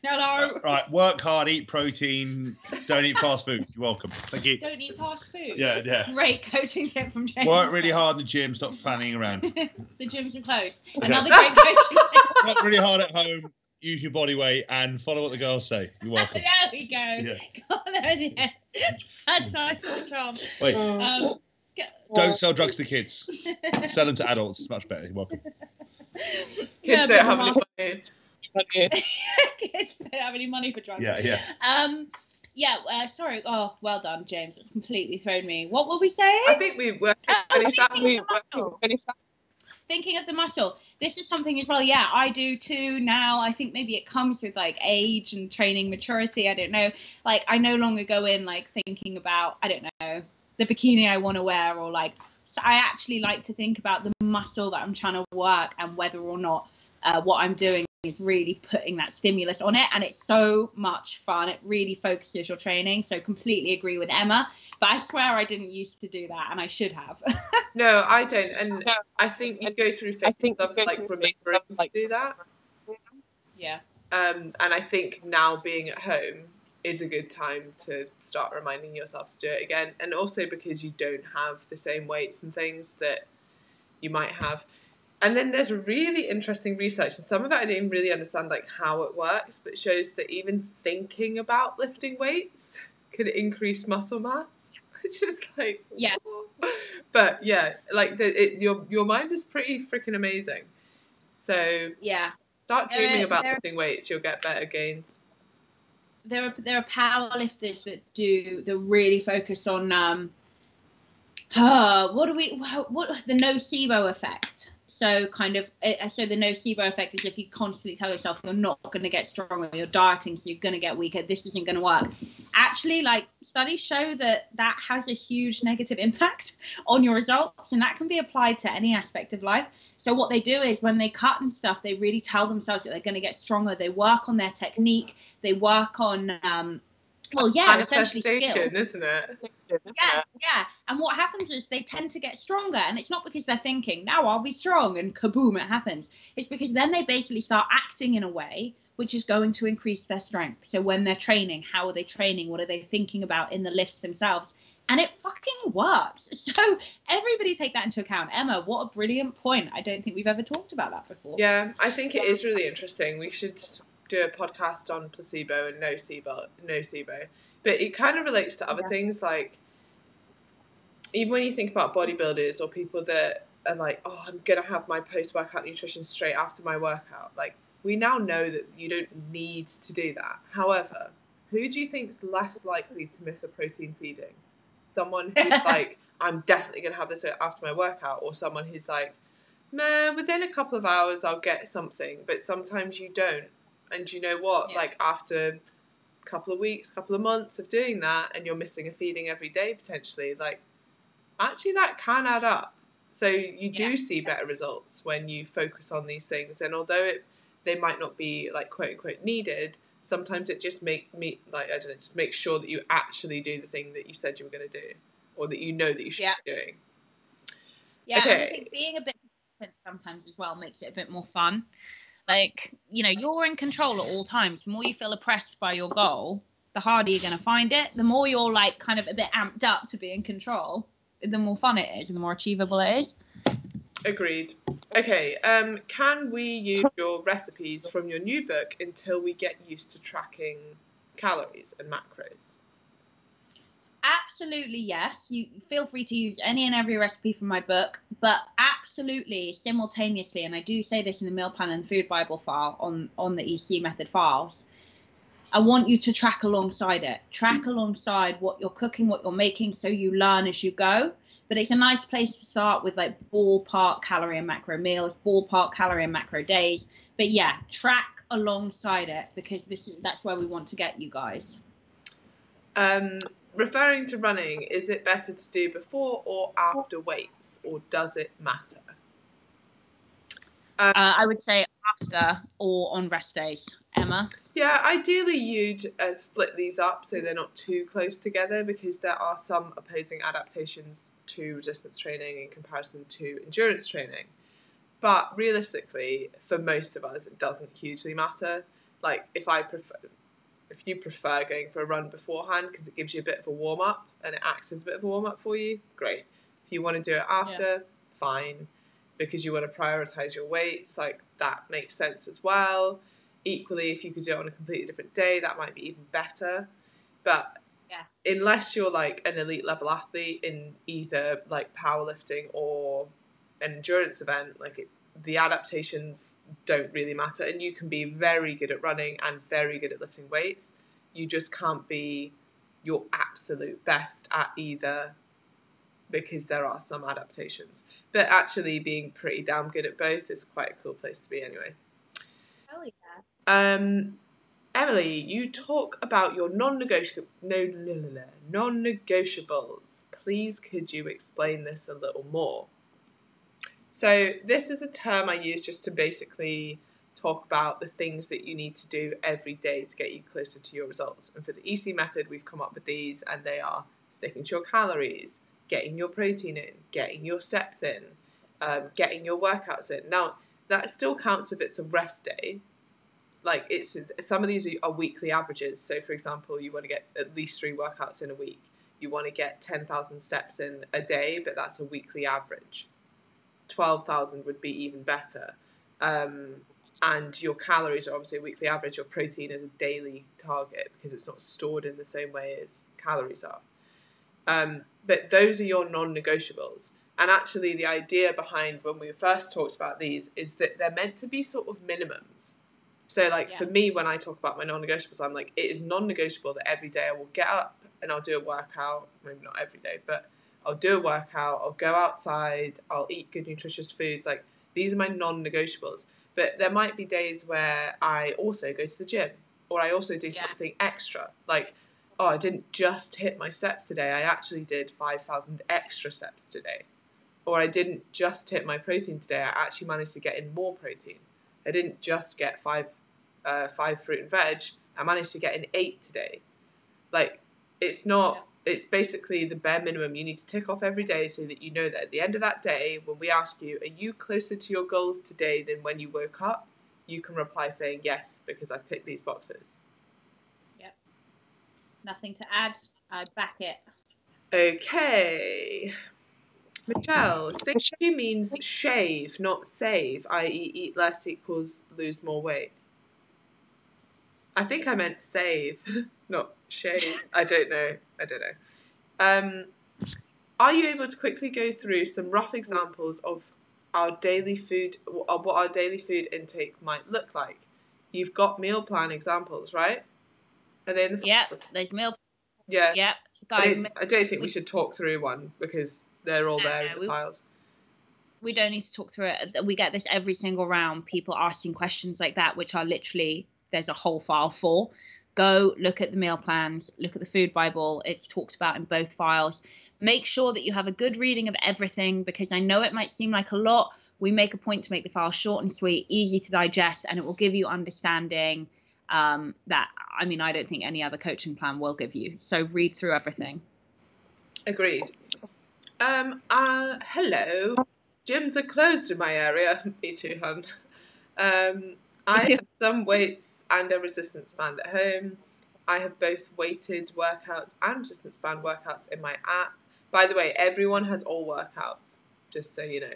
Speaker 1: Hello.
Speaker 3: Right, work hard, eat protein, don't eat fast food. You're welcome. Thank you.
Speaker 1: Don't eat fast food.
Speaker 3: Yeah, yeah.
Speaker 1: Great coaching tip from James.
Speaker 3: Work really hard in the gym, stop fanning around.
Speaker 1: the gyms are closed.
Speaker 3: Okay.
Speaker 1: Another great coaching tip.
Speaker 3: Work really hard at home, use your body weight, and follow what the girls say. You're welcome.
Speaker 1: there we go.
Speaker 3: Yeah.
Speaker 1: Got there in the. That's time for Tom.
Speaker 3: Wait,
Speaker 1: Um,
Speaker 3: don't sell drugs to kids. Sell them to adults. It's much better. You're welcome.
Speaker 2: Kids
Speaker 1: Yeah,
Speaker 2: don't have any money.
Speaker 1: kids don't have any money for drugs.
Speaker 3: Yeah, yeah.
Speaker 1: Um, yeah. Uh, sorry. Oh, well done, James. It's completely thrown me. What were we saying?
Speaker 2: I think we were
Speaker 1: Oh,
Speaker 2: finished that.
Speaker 1: thinking of the muscle. Thinking of the muscle. This is something as well. Yeah, I do too now. I think maybe it comes with like age and training maturity. I don't know. Like I no longer go in like thinking about I don't know the bikini I want to wear or like. So I actually like to think about the muscle that I'm trying to work and whether or not uh, what I'm doing is really putting that stimulus on it. And it's so much fun. It really focuses your training. So completely agree with Emma. But I swear I didn't used to do that, and I should have.
Speaker 2: No, I don't. And
Speaker 4: No,
Speaker 2: I think you go through
Speaker 4: I
Speaker 2: phases
Speaker 4: think you
Speaker 2: of like
Speaker 4: through
Speaker 2: remembering
Speaker 4: phases of,
Speaker 2: to do that.
Speaker 1: yeah.
Speaker 2: Um, and I think now being at home is a good time to start reminding yourself to do it again. And also because you don't have the same weights and things that you might have. And then there's really interesting research, and some of it I didn't really understand like how it works, but shows that even thinking about lifting weights could increase muscle mass, which is like
Speaker 1: Yeah.
Speaker 2: But yeah, like the, it, your your mind is pretty freaking amazing. So
Speaker 1: Yeah.
Speaker 2: start dreaming about
Speaker 1: there-
Speaker 2: lifting weights, you'll get better gains.
Speaker 1: There are there are power lifters that do that really focus on um uh, what do we what, what the nocebo effect so kind of uh, so the nocebo effect is if you constantly tell yourself you're not going to get stronger you're dieting so you're going to get weaker this isn't going to work. Actually like studies show that that has a huge negative impact on your results and that can be applied to any aspect of life. So what they do is when they cut and stuff they really tell themselves that they're going to get stronger they work on their technique they work on um well yeah essentially skill
Speaker 2: Manifestation, isn't it?
Speaker 1: yeah, yeah. And what happens is they tend to get stronger, and it's not because they're thinking now I'll be strong and kaboom it happens. It's because then they basically start acting in a way which is going to increase their strength. So when they're training, how are they training? What are they thinking about in the lifts themselves? And it fucking works. So everybody take that into account. Emma, what a brilliant point. I don't think we've ever talked about that before.
Speaker 2: Yeah, I think it is really interesting. We should do a podcast on placebo and nocebo, nocebo. But it kind of relates to other
Speaker 1: Yeah.
Speaker 2: things like even when you think about bodybuilders or people that are like, oh, I'm gonna have my post workout nutrition straight after my workout. Like we now know that you don't need to do that. However, who do you think's less likely to miss a protein feeding? Someone who's like, I'm definitely gonna have this after my workout, or someone who's like, man, within a couple of hours I'll get something, but sometimes you don't. And you know what?
Speaker 1: Yeah.
Speaker 2: Like after a couple of weeks, couple of months of doing that, and you're missing a feeding every day potentially, like actually that can add up. So you do
Speaker 1: Yeah.
Speaker 2: see better results when you focus on these things, and although it they might not be like quote unquote needed, sometimes it just make me like I don't know, just make sure that you actually do the thing that you said you were going to do, or that you know that you should
Speaker 1: Yeah.
Speaker 2: be doing.
Speaker 1: Yeah, and I think being a bit sometimes as well makes it a bit more fun. Like, you know, you're in control at all times. The more you feel oppressed by your goal, the harder you're going to find it. The more you're like kind of a bit amped up to be in control, the more fun it is and the more achievable it is.
Speaker 2: Agreed. Okay, um, can we use your recipes from your new book until we get used to tracking calories and macros?
Speaker 1: Absolutely yes. You feel free to use any and every recipe from my book, but absolutely simultaneously, and I do say this in the meal plan and food Bible file on on the EC method files. I want you to track alongside it. Track alongside what you're cooking, what you're making, so you learn as you go. But it's a nice place to start with like ballpark calorie and macro meals, ballpark calorie and macro days. But yeah, track alongside it because this is that's where we want to get you guys.
Speaker 2: Um, referring to running, is it better to do before or after weights, or does it matter?
Speaker 1: Uh, I would say after or on rest days. Emma?
Speaker 2: Yeah, ideally you'd uh, split these up so they're not too close together because there are some opposing adaptations to resistance training in comparison to endurance training. But realistically, for most of us, it doesn't hugely matter. Like if I prefer, if you prefer going for a run beforehand because it gives you a bit of a warm up and it acts as a bit of a warm up for you, great. If you want to do it after, yeah. fine. Because you want to prioritize your weights, like that makes sense as well. Equally, if you could do it on a completely different day, that might be even better. But
Speaker 1: yes.
Speaker 2: unless you're like an elite level athlete in either like powerlifting or an endurance event, like it, the adaptations don't really matter, and you can be very good at running and very good at lifting weights. You just can't be your absolute best at either because there are some adaptations. But actually, being pretty damn good at both is quite a cool place to be, anyway.
Speaker 1: Hell yeah.
Speaker 2: Um, Emily, you talk about your non-negotiable no, no, no, no, non-negotiables. Please, could you explain this a little more? So this is a term I use just to basically talk about the things that you need to do every day to get you closer to your results. And for the EC method, we've come up with these, and they are sticking to your calories, getting your protein in, getting your steps in, um, getting your workouts in. Now, that still counts if it's a rest day. Like it's some of these are weekly averages. So, for example, you want to get at least three workouts in a week. You want to get ten thousand steps in a day, but that's a weekly average. 12,000 would be even better. Um, and your calories are obviously a weekly average. Your protein is a daily target because it's not stored in the same way as calories are. Um, but those are your non negotiables. And actually, the idea behind when we first talked about these is that they're meant to be sort of minimums. So, like yeah. for me, when I talk about my non negotiables, I'm like, it is non negotiable that every day I will get up and I'll do a workout. Maybe not every day, but I'll do a workout, I'll go outside, I'll eat good nutritious foods. Like these are my non-negotiables. But there might be days where I also go to the gym or I also do yeah. something extra. Like, oh, I didn't just hit my steps today. I actually did 5,000 extra steps today. Or I didn't just hit my protein today. I actually managed to get in more protein. I didn't just get five, uh, five fruit and veg. I managed to get in eight today. Like, it's not it's basically the bare minimum you need to tick off every day so that you know that at the end of that day, when we ask you, are you closer to your goals today than when you woke up? You can reply saying yes because I've ticked these boxes.
Speaker 1: Yep. Nothing to add. I back it.
Speaker 2: Okay. Michelle, think she means shave, not save, i.e., eat less equals lose more weight. I think I meant save, not shave. I don't know. I don't know. Um, are you able to quickly go through some rough examples of our daily food, of what our daily food intake might look like? You've got meal plan examples, right? Are they in the
Speaker 1: Yep, there's meal.
Speaker 2: Yeah.
Speaker 1: Yep.
Speaker 2: Guys, I don't, I don't think we should talk through one because they're all there in the piles.
Speaker 1: We don't need to talk through it. We get this every single round. People asking questions like that, which are literally there's a whole file for go look at the meal plans, look at the food Bible. It's talked about in both files. Make sure that you have a good reading of everything because I know it might seem like a lot. We make a point to make the file short and sweet, easy to digest, and it will give you understanding um, that, I mean, I don't think any other coaching plan will give you. So read through everything.
Speaker 2: Agreed. Um, uh, hello. Gyms are closed in my area. Me too, hun. Um, I have some weights and a resistance band at home. I have both weighted workouts and resistance band workouts in my app. By the way, everyone has all workouts, just so you know.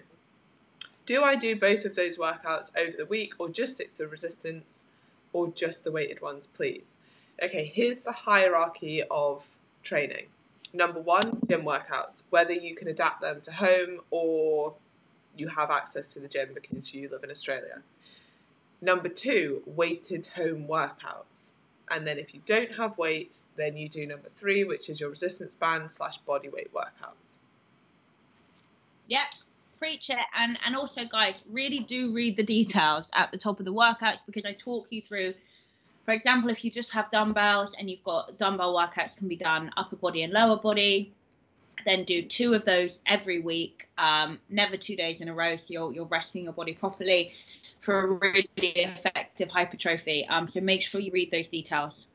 Speaker 2: Do I do both of those workouts over the week or just stick to the resistance or just the weighted ones, please? Okay, here's the hierarchy of training. number one, gym workouts, whether you can adapt them to home or you have access to the gym because you live in Australia. Number two, weighted home workouts. And then if you don't have weights, then you do number three, which is your resistance band slash body weight workouts.
Speaker 1: Yep, preach it. And and also, guys, really do read the details at the top of the workouts because I talk you through. For example, if you just have dumbbells and you've got dumbbell workouts can be done upper body and lower body, then do two of those every week, um, never two days in a row, so you're, you're resting your body properly for a really effective hypertrophy. Um, so make sure you read those details.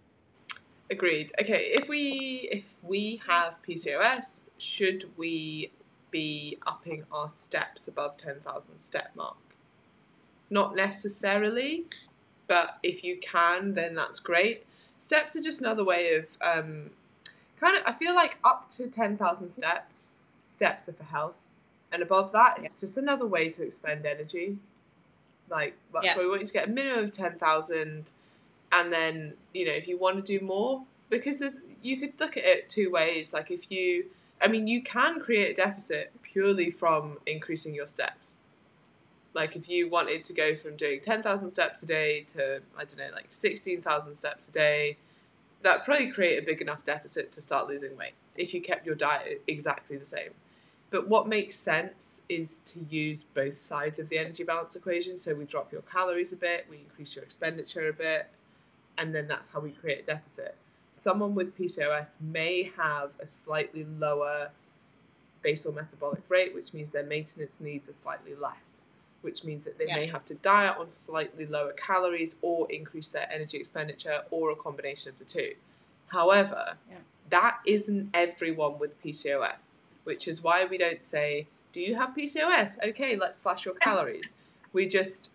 Speaker 2: Agreed. Okay, if we if we have PCOS, should we be upping our steps above ten thousand step mark? Not necessarily, but if you can, then that's great. Steps are just another way of um, kind of. I feel like up to ten thousand steps, steps are for health, and above that, it's just another way to expend energy. Like that's
Speaker 1: Yeah.
Speaker 2: why we want you to get a minimum of ten thousand, and then you know if you want to do more, because there's you could look at it two ways. Like if you, I mean, you can create a deficit purely from increasing your steps. Like if you wanted to go from doing ten thousand steps a day to I don't know like sixteen thousand steps a day, that probably create a big enough deficit to start losing weight if you kept your diet exactly the same. But what makes sense is to use both sides of the energy balance equation. So we drop your calories a bit, we increase your expenditure a bit, and then that's how we create a deficit. Someone with PCOS may have a slightly lower basal metabolic rate, which means their maintenance needs are slightly less, which means that they
Speaker 1: Yeah.
Speaker 2: may have to diet on slightly lower calories or increase their energy expenditure or a combination of the two. However,
Speaker 1: Yeah.
Speaker 2: that isn't everyone with PCOS, which is why we don't say, Do you have PCOS? Okay, let's slash your calories. We just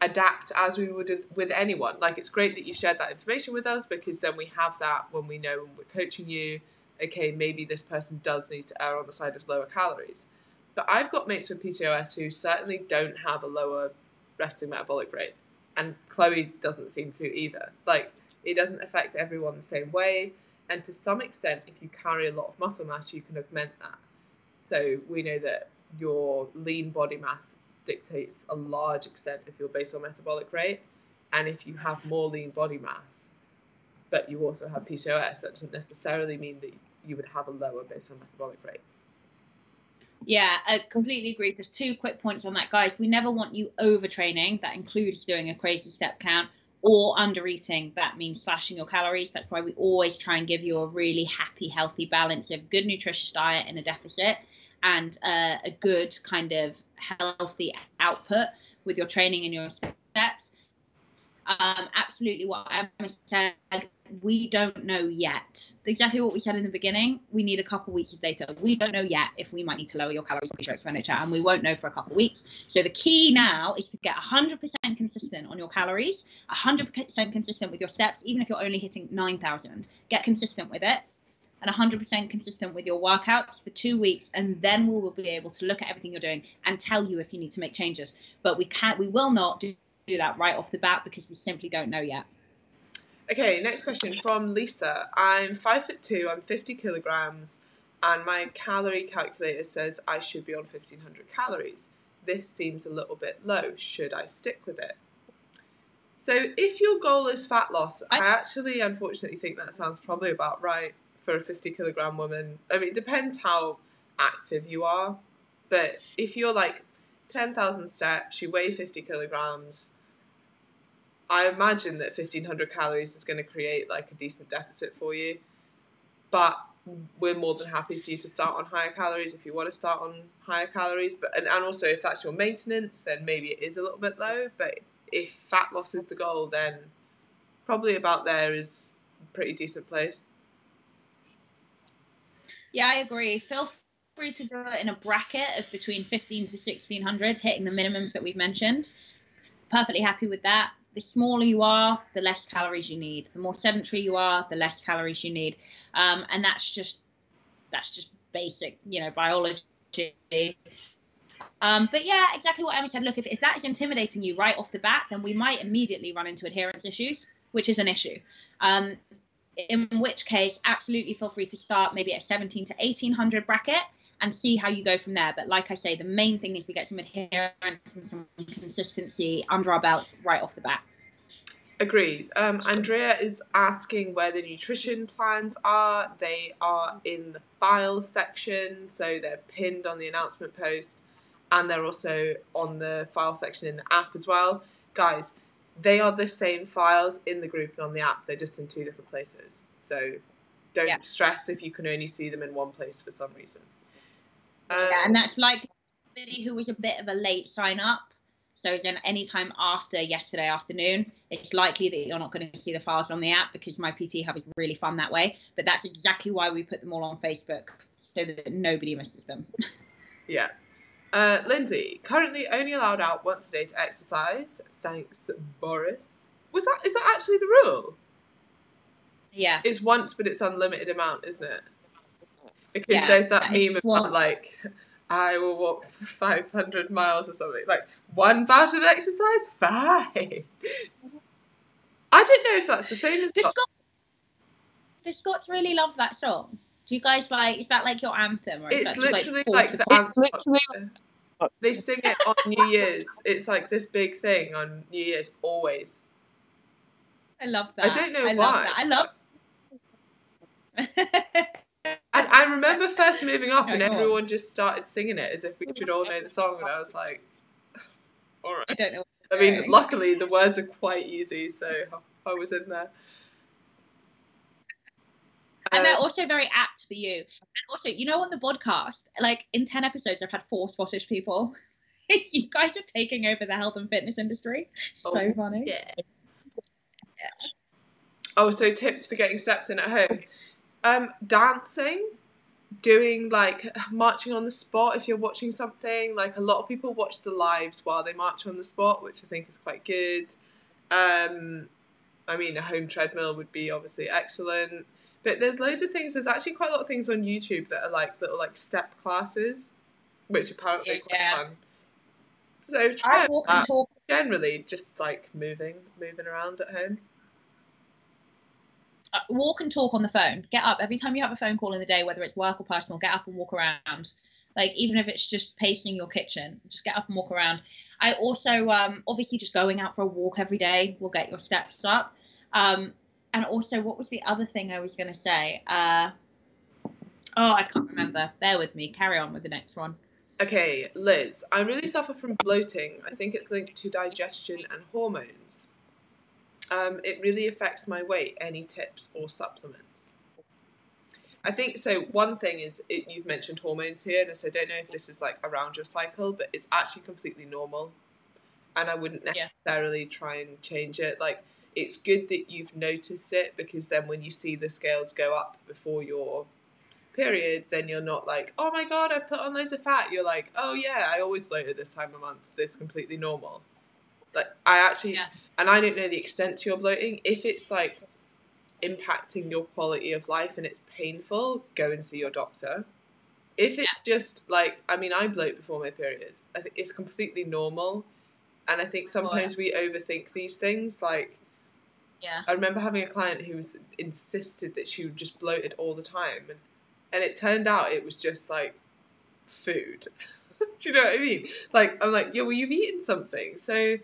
Speaker 2: adapt as we would as, with anyone. Like, it's great that you shared that information with us because then we have that when we know when we're coaching you, okay, maybe this person does need to err on the side of lower calories. But I've got mates with PCOS who certainly don't have a lower resting metabolic rate. And Chloe doesn't seem to either. Like, it doesn't affect everyone the same way. And to some extent, if you carry a lot of muscle mass, you can augment that. So we know that your lean body mass dictates a large extent of your basal metabolic rate. And if you have more lean body mass, but you also have PCOS, that doesn't necessarily mean that you would have a lower basal metabolic rate.
Speaker 1: Yeah, I completely agree. Just two quick points on that, guys. We never want you overtraining. That includes doing a crazy step count or under eating. That means slashing your calories. That's why we always try and give you a really happy, healthy balance of good, nutritious diet in a deficit and uh, a good kind of healthy output with your training and your steps. Um, absolutely what Emma said. We don't know yet. Exactly what we said in the beginning. We need a couple weeks of data. We don't know yet if we might need to lower your calories or your expenditure, and we won't know for a couple weeks. So the key now is to get 100% consistent on your calories, 100% consistent with your steps, even if you're only hitting 9,000. Get consistent with it. And 100% consistent with your workouts for two weeks, and then we will be able to look at everything you're doing and tell you if you need to make changes. But we can't, we will not do do that right off the bat because we simply don't know yet.
Speaker 2: Okay, next question from Lisa. I'm five foot two, I'm 50 kilograms, and my calorie calculator says I should be on 1500 calories. This seems a little bit low. Should I stick with it? So, if your goal is fat loss, I,
Speaker 1: I-
Speaker 2: actually unfortunately think that sounds probably about right for a 50 kilogram woman. I mean, it depends how active you are, but if you're like 10,000 steps, you weigh 50 kilograms, I imagine that 1500 calories is going to create like a decent deficit for you. But we're more than happy for you to start on higher calories if you want to start on higher calories. But and, and also if that's your maintenance, then maybe it is a little bit low. But if fat loss is the goal, then probably about there is a pretty decent place.
Speaker 1: Yeah, I agree. Feel free to do it in a bracket of between 15 to 1600, hitting the minimums that we've mentioned. Perfectly happy with that. The smaller you are, the less calories you need. The more sedentary you are, the less calories you need. Um, and that's just that's just basic, you know, biology. Um, but yeah, exactly what Emma said. Look, if, if that is intimidating you right off the bat, then we might immediately run into adherence issues, which is an issue. Um, in which case, absolutely feel free to start maybe at 17 to 1800 bracket and see how you go from there. But like I say, the main thing is we get some adherence and some consistency under our belts right off the bat.
Speaker 2: Agreed. Um, Andrea is asking where the nutrition plans are. They are in the files section, so they're pinned on the announcement post, and they're also on the file section in the app as well. Guys, they are the same files in the group and on the app. They're just in two different places. So don't
Speaker 1: Yeah.
Speaker 2: stress if you can only see them in one place for some reason. Um,
Speaker 1: Yeah, and that's like somebody who was a bit of a late sign up. So then any time after yesterday afternoon, it's likely that you're not going to see the files on the app because my PT Hub is really fun that way. But that's exactly why we put them all on Facebook so that nobody misses them.
Speaker 2: Yeah. Uh, Lindsay, currently only allowed out once a day to exercise. Thanks, Boris. Was that is that actually the rule?
Speaker 1: Yeah.
Speaker 2: It's once, but it's unlimited amount, isn't it? Because
Speaker 1: Yeah,
Speaker 2: there's that meme about
Speaker 1: one-
Speaker 2: like, I will walk 500 miles or something. Like one bout of exercise, fine. I don't know if that's the same as.
Speaker 1: The Scots, the Scots really love that song. Do you guys like? Is that like your anthem, or is
Speaker 2: It's
Speaker 1: that
Speaker 2: literally
Speaker 1: like,
Speaker 2: like the
Speaker 1: upon-
Speaker 2: anthem.
Speaker 4: It's literally
Speaker 2: They sing it on New Year's. It's like this big thing on New Year's always.
Speaker 1: I love that.
Speaker 2: I don't know
Speaker 1: I
Speaker 2: why.
Speaker 1: love that. I love.
Speaker 2: And I remember first moving up
Speaker 1: Yeah,
Speaker 2: and
Speaker 1: go on.
Speaker 2: everyone just started singing it as if we should all know the song, and I was like, all right.
Speaker 1: I don't know.
Speaker 2: I mean,
Speaker 1: Right.
Speaker 2: luckily the words are quite easy, so I was in there.
Speaker 1: And they're also very apt for you. And also, you know, on the podcast, like in 10 episodes, I've had four Scottish people. you guys are taking over the health and fitness industry. So
Speaker 2: Oh,
Speaker 1: funny.
Speaker 2: yeah. Oh, so tips for getting steps in at home. Um, dancing, doing like marching on the spot if you're watching something. Like a lot of people watch the lives while they march on the spot, which I think is quite good. Um, I mean, a home treadmill would be obviously excellent. But there's loads of things. There's actually quite a lot of things on YouTube that are like little like step classes, which apparently are quite
Speaker 1: Yeah.
Speaker 2: fun. So try
Speaker 1: I walk and talk.
Speaker 2: generally just like moving moving around at home
Speaker 1: Uh, walk and talk on the phone. Get up every time you have a phone call in the day, whether it's work or personal. Get up and walk around. Like even if it's just pacing your kitchen, just get up and walk around. I also um, obviously just going out for a walk every day will get your steps up. Um, and also, what was the other thing I was going to say? Uh, oh, I can't remember. Bear with me. Carry on with the next one.
Speaker 2: okay liz i really suffer from bloating i think it's linked to digestion and hormones um, it really affects my weight any tips or supplements i think so one thing is it, you've mentioned hormones here and so i don't know if this is like around your cycle but it's actually completely normal and i wouldn't
Speaker 1: Yeah.
Speaker 2: necessarily try and change it like it's good that you've noticed it because then when you see the scales go up before your period, then you're not like, oh my god, I put on loads of fat. You're like, oh yeah, I always bloated this time of month. This is completely normal. Like I actually,
Speaker 1: Yeah.
Speaker 2: and I don't know the extent to your bloating. If it's like impacting your quality of life and it's painful, go and see your doctor. If it's just like, I mean, I bloat before my period. I think it's completely normal, and I think sometimes we overthink these things. Like
Speaker 1: Yeah.
Speaker 2: I remember having a client who was insisted that she just bloated all the time, and and it turned out it was just like food. Do you know what I mean? Like I'm like, yeah, well, you've eaten something, so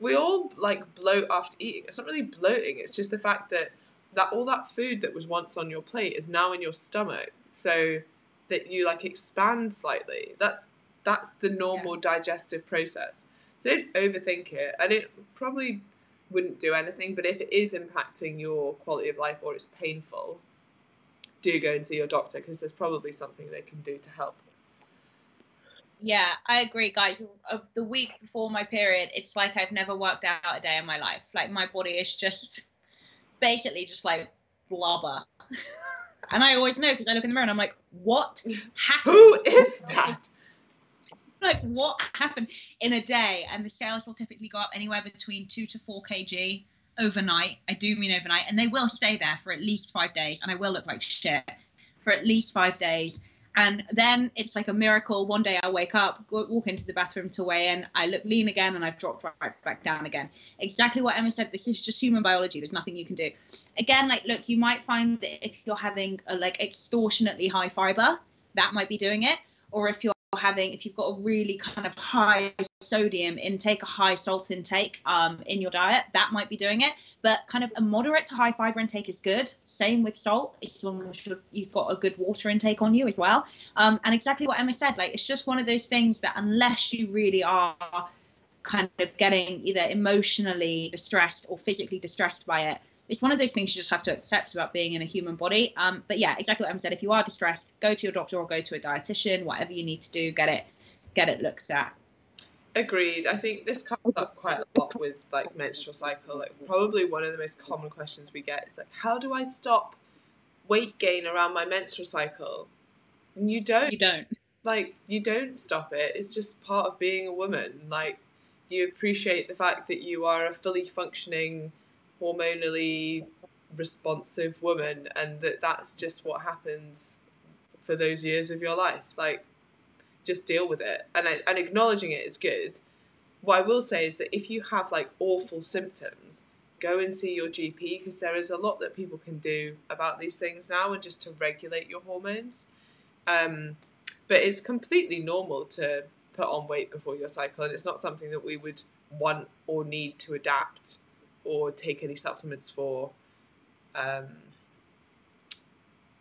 Speaker 2: we all like bloat after eating. It's not really bloating; it's just the fact that that all that food that was once on your plate is now in your stomach, so that you like expand slightly. That's that's the normal digestive process. So don't overthink it, and it probably wouldn't do anything. But if it is impacting your quality of life or it's painful, do go and see your doctor because there's probably something they can do to help.
Speaker 1: Yeah, I agree, guys. The week before my period, it's like I've never worked out a day in my life. Like my body is just basically just like blubber. and I always know because I look in the mirror and I'm like, what happened?
Speaker 2: Who is that?
Speaker 1: Like what happened in a day? And the scales will typically go up anywhere between two to four kg overnight. I do mean overnight, and they will stay there for at least five days, and I will look like shit for at least five days. And then it's like a miracle. One day I wake up, go, walk into the bathroom to weigh in, I look lean again, and I've dropped right back down again. Exactly what Emma said. This is just human biology. There's nothing you can do. Again, like look, you might find that if you're having a like extortionately high fiber, that might be doing it. Or if you're having, if you've got a really kind of high sodium intake, a high salt intake um, in your diet, that might be doing it. But kind of a moderate to high fiber intake is good. Same with salt. It's long as you've got a good water intake on you as well. Um, and exactly what Emma said, like it's just one of those things that unless you really are kind of getting either emotionally distressed or physically distressed by it, it's one of those things you just have to accept about being in a human body. Um, but yeah, exactly what Em said. If you are distressed, go to your doctor or go to a dietitian. Whatever you need to do, get it get it looked at.
Speaker 2: Agreed. I think this comes up quite a lot with like menstrual cycle. Like probably one of the most common questions we get is like, how do I stop weight gain around my menstrual cycle? And you don't.
Speaker 1: You don't.
Speaker 2: Like you don't stop it. It's just part of being a woman. Like you appreciate the fact that you are a fully functioning hormonally responsive woman and that that's just what happens for those years of your life. Like just deal with it. And and acknowledging it is good. What i will say is that if you have like awful symptoms go and see your gp because there is a lot that people can do about these things now and just to regulate your hormones. Um, but it's completely normal to put on weight before your cycle and it's not something that we would want or need to adapt or take any supplements for. Um,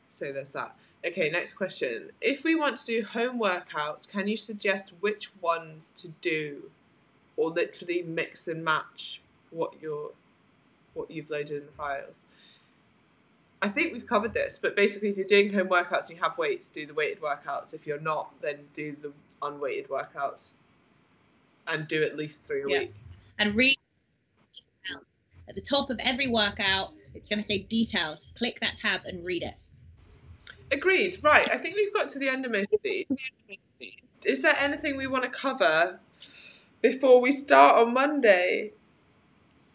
Speaker 2: so there's that. Okay, next question. If we want to do home workouts, can you suggest which ones to do, or literally mix and match what you're, what you've loaded in the files? I think we've covered this, but basically, if you're doing home workouts and you have weights, do the weighted workouts. If you're not, then do the unweighted workouts, and do at least three a yeah. week.
Speaker 1: And read at the top of every workout, it's going to say details. Click that tab and read it.
Speaker 2: Agreed. Right. I think we've got to the end of most of these. Is there anything we want to cover before we start on Monday?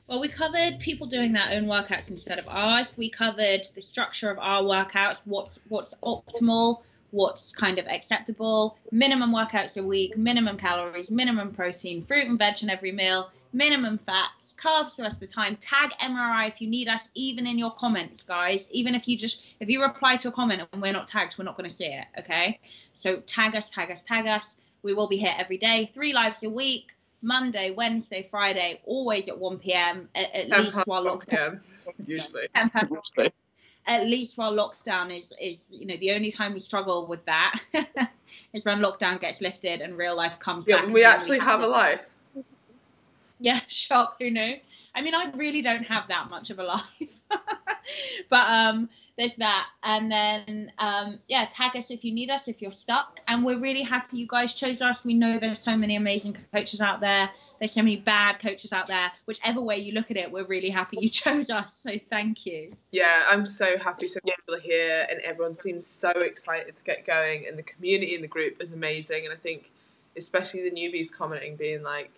Speaker 1: Well, we covered people doing their own workouts instead of ours. We covered the structure of our workouts, what's what's optimal, what's kind of acceptable, minimum workouts a week, minimum calories, minimum protein, fruit and veg in every meal, minimum fats, carbs the rest of the time. Tag MRI if you need us, even in your comments, guys. Even if you just if you reply to a comment and we're not tagged, we're not going to see it. Okay, so tag us, tag us, tag us. We will be here every day, three lives a week. Monday, Wednesday, Friday, always at 1 p.m. At, at least while lockdown.
Speaker 2: Usually.
Speaker 1: At least while lockdown is is you know the only time we struggle with that is when lockdown gets lifted and real life comes
Speaker 2: yeah,
Speaker 1: back.
Speaker 2: we actually we have, have a life.
Speaker 1: Yeah, shock. Who knew? I mean, I really don't have that much of a life, but um, there's that. And then um, yeah, tag us if you need us, if you're stuck. And we're really happy you guys chose us. We know there's so many amazing coaches out there. There's so many bad coaches out there. Whichever way you look at it, we're really happy you chose us. So thank you.
Speaker 2: Yeah, I'm so happy so many people are here, and everyone seems so excited to get going. And the community in the group is amazing. And I think, especially the newbies commenting, being like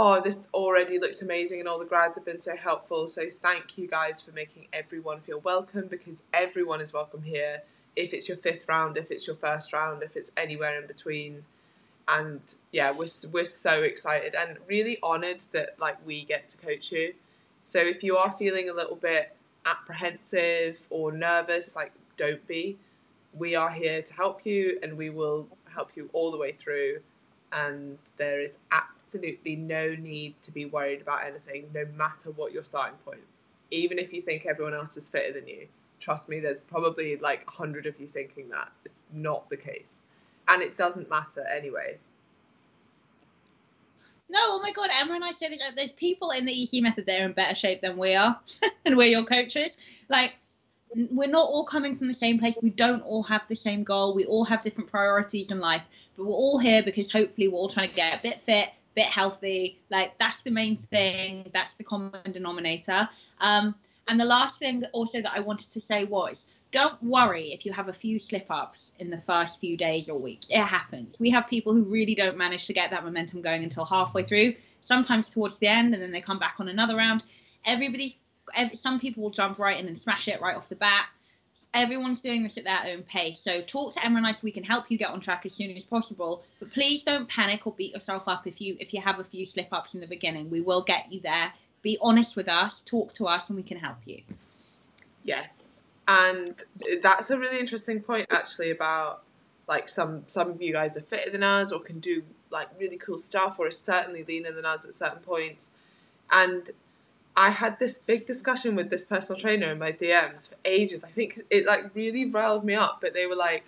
Speaker 2: oh, this already looks amazing, and all the grads have been so helpful. So thank you guys for making everyone feel welcome because everyone is welcome here. If it's your fifth round, if it's your first round, if it's anywhere in between, and yeah, we're we're so excited and really honoured that like we get to coach you. So if you are feeling a little bit apprehensive or nervous, like don't be. We are here to help you, and we will help you all the way through. And there is absolutely no need to be worried about anything, no matter what your starting point. Even if you think everyone else is fitter than you, trust me, there's probably like a hundred of you thinking that. It's not the case. And it doesn't matter anyway.
Speaker 1: No, oh my god, Emma and I say this. Uh, there's people in the EC method that are in better shape than we are, and we're your coaches. Like, we're not all coming from the same place. We don't all have the same goal. We all have different priorities in life, but we're all here because hopefully we're all trying to get a bit fit, bit healthy. Like that's the main thing. That's the common denominator. Um, and the last thing also that I wanted to say was don't worry if you have a few slip ups in the first few days or weeks. It happens. We have people who really don't manage to get that momentum going until halfway through, sometimes towards the end, and then they come back on another round. Everybody's, every, some people will jump right in and smash it right off the bat. Everyone's doing this at their own pace. So talk to Emma and I so we can help you get on track as soon as possible. But please don't panic or beat yourself up if you if you have a few slip ups in the beginning. We will get you there. Be honest with us, talk to us, and we can help you.
Speaker 2: Yes, and that's a really interesting point actually about like some some of you guys are fitter than us or can do like really cool stuff or are certainly leaner than us at certain points, and I had this big discussion with this personal trainer in my DMs for ages. I think it like really riled me up, but they were like,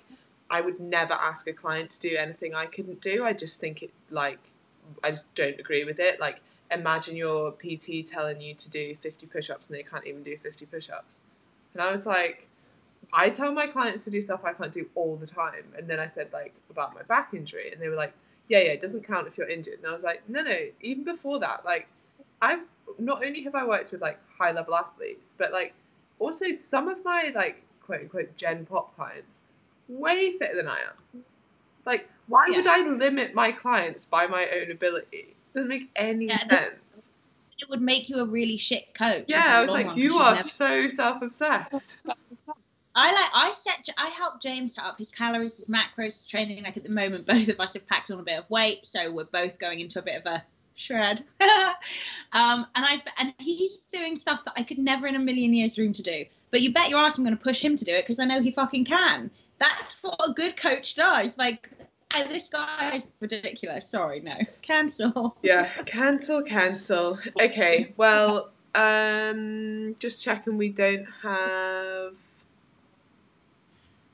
Speaker 2: I would never ask a client to do anything I couldn't do. I just think it like I just don't agree with it. Like imagine your PT telling you to do 50 push-ups and they can't even do 50 push-ups. And I was like, I tell my clients to do stuff I can't do all the time. And then I said like about my back injury and they were like, yeah, yeah, it doesn't count if you're injured. And I was like, no, no, even before that, like I've not only have I worked with like high level athletes, but like also some of my like quote unquote gen pop clients way fitter than I am. Like, why yeah. would I limit my clients by my own ability? Doesn't make any yeah, sense.
Speaker 1: It would make you a really shit coach.
Speaker 2: Yeah, I was like, you are never... so self obsessed.
Speaker 1: I like I set I helped James set up his calories, his macros, his training. Like at the moment, both of us have packed on a bit of weight, so we're both going into a bit of a shred. um, and I and he's doing stuff that I could never in a million years dream to do. But you bet your ass I'm going to push him to do it because I know he fucking can. That's what a good coach does. Like, hey, this guy is ridiculous. Sorry, no, cancel.
Speaker 2: Yeah, cancel, cancel. Okay, well, um, just checking we don't have.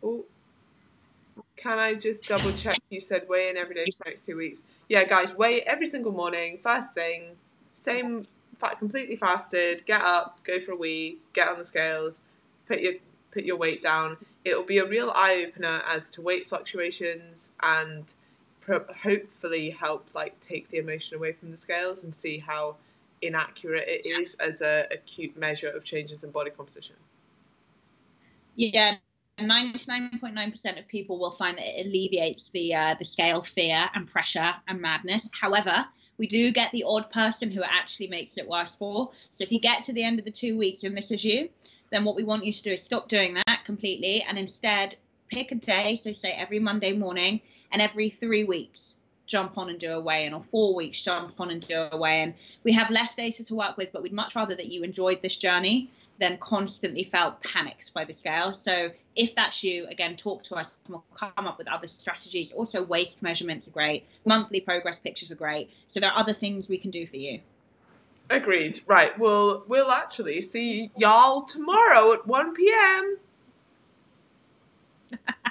Speaker 2: Oh, can I just double check? You said weigh in every day for the next two weeks. Yeah, guys, weigh every single morning, first thing, same, completely fasted. Get up, go for a wee, get on the scales, put your put your weight down. It will be a real eye opener as to weight fluctuations and hopefully help like take the emotion away from the scales and see how inaccurate it is as a acute measure of changes in body composition.
Speaker 1: Yeah, 99.9% of people will find that it alleviates the uh, the scale fear and pressure and madness. However, we do get the odd person who actually makes it worse for. So if you get to the end of the two weeks and this is you, then what we want you to do is stop doing that completely and instead pick a day. So say every Monday morning and every three weeks jump on and do a weigh-in or four weeks jump on and do a weigh-in. We have less data to work with, but we'd much rather that you enjoyed this journey then constantly felt panicked by the scale. So if that's you, again, talk to us and we'll come up with other strategies. Also, waist measurements are great. Monthly progress pictures are great. So there are other things we can do for you.
Speaker 2: Agreed. Right. We'll we'll actually see y'all tomorrow at one p.m.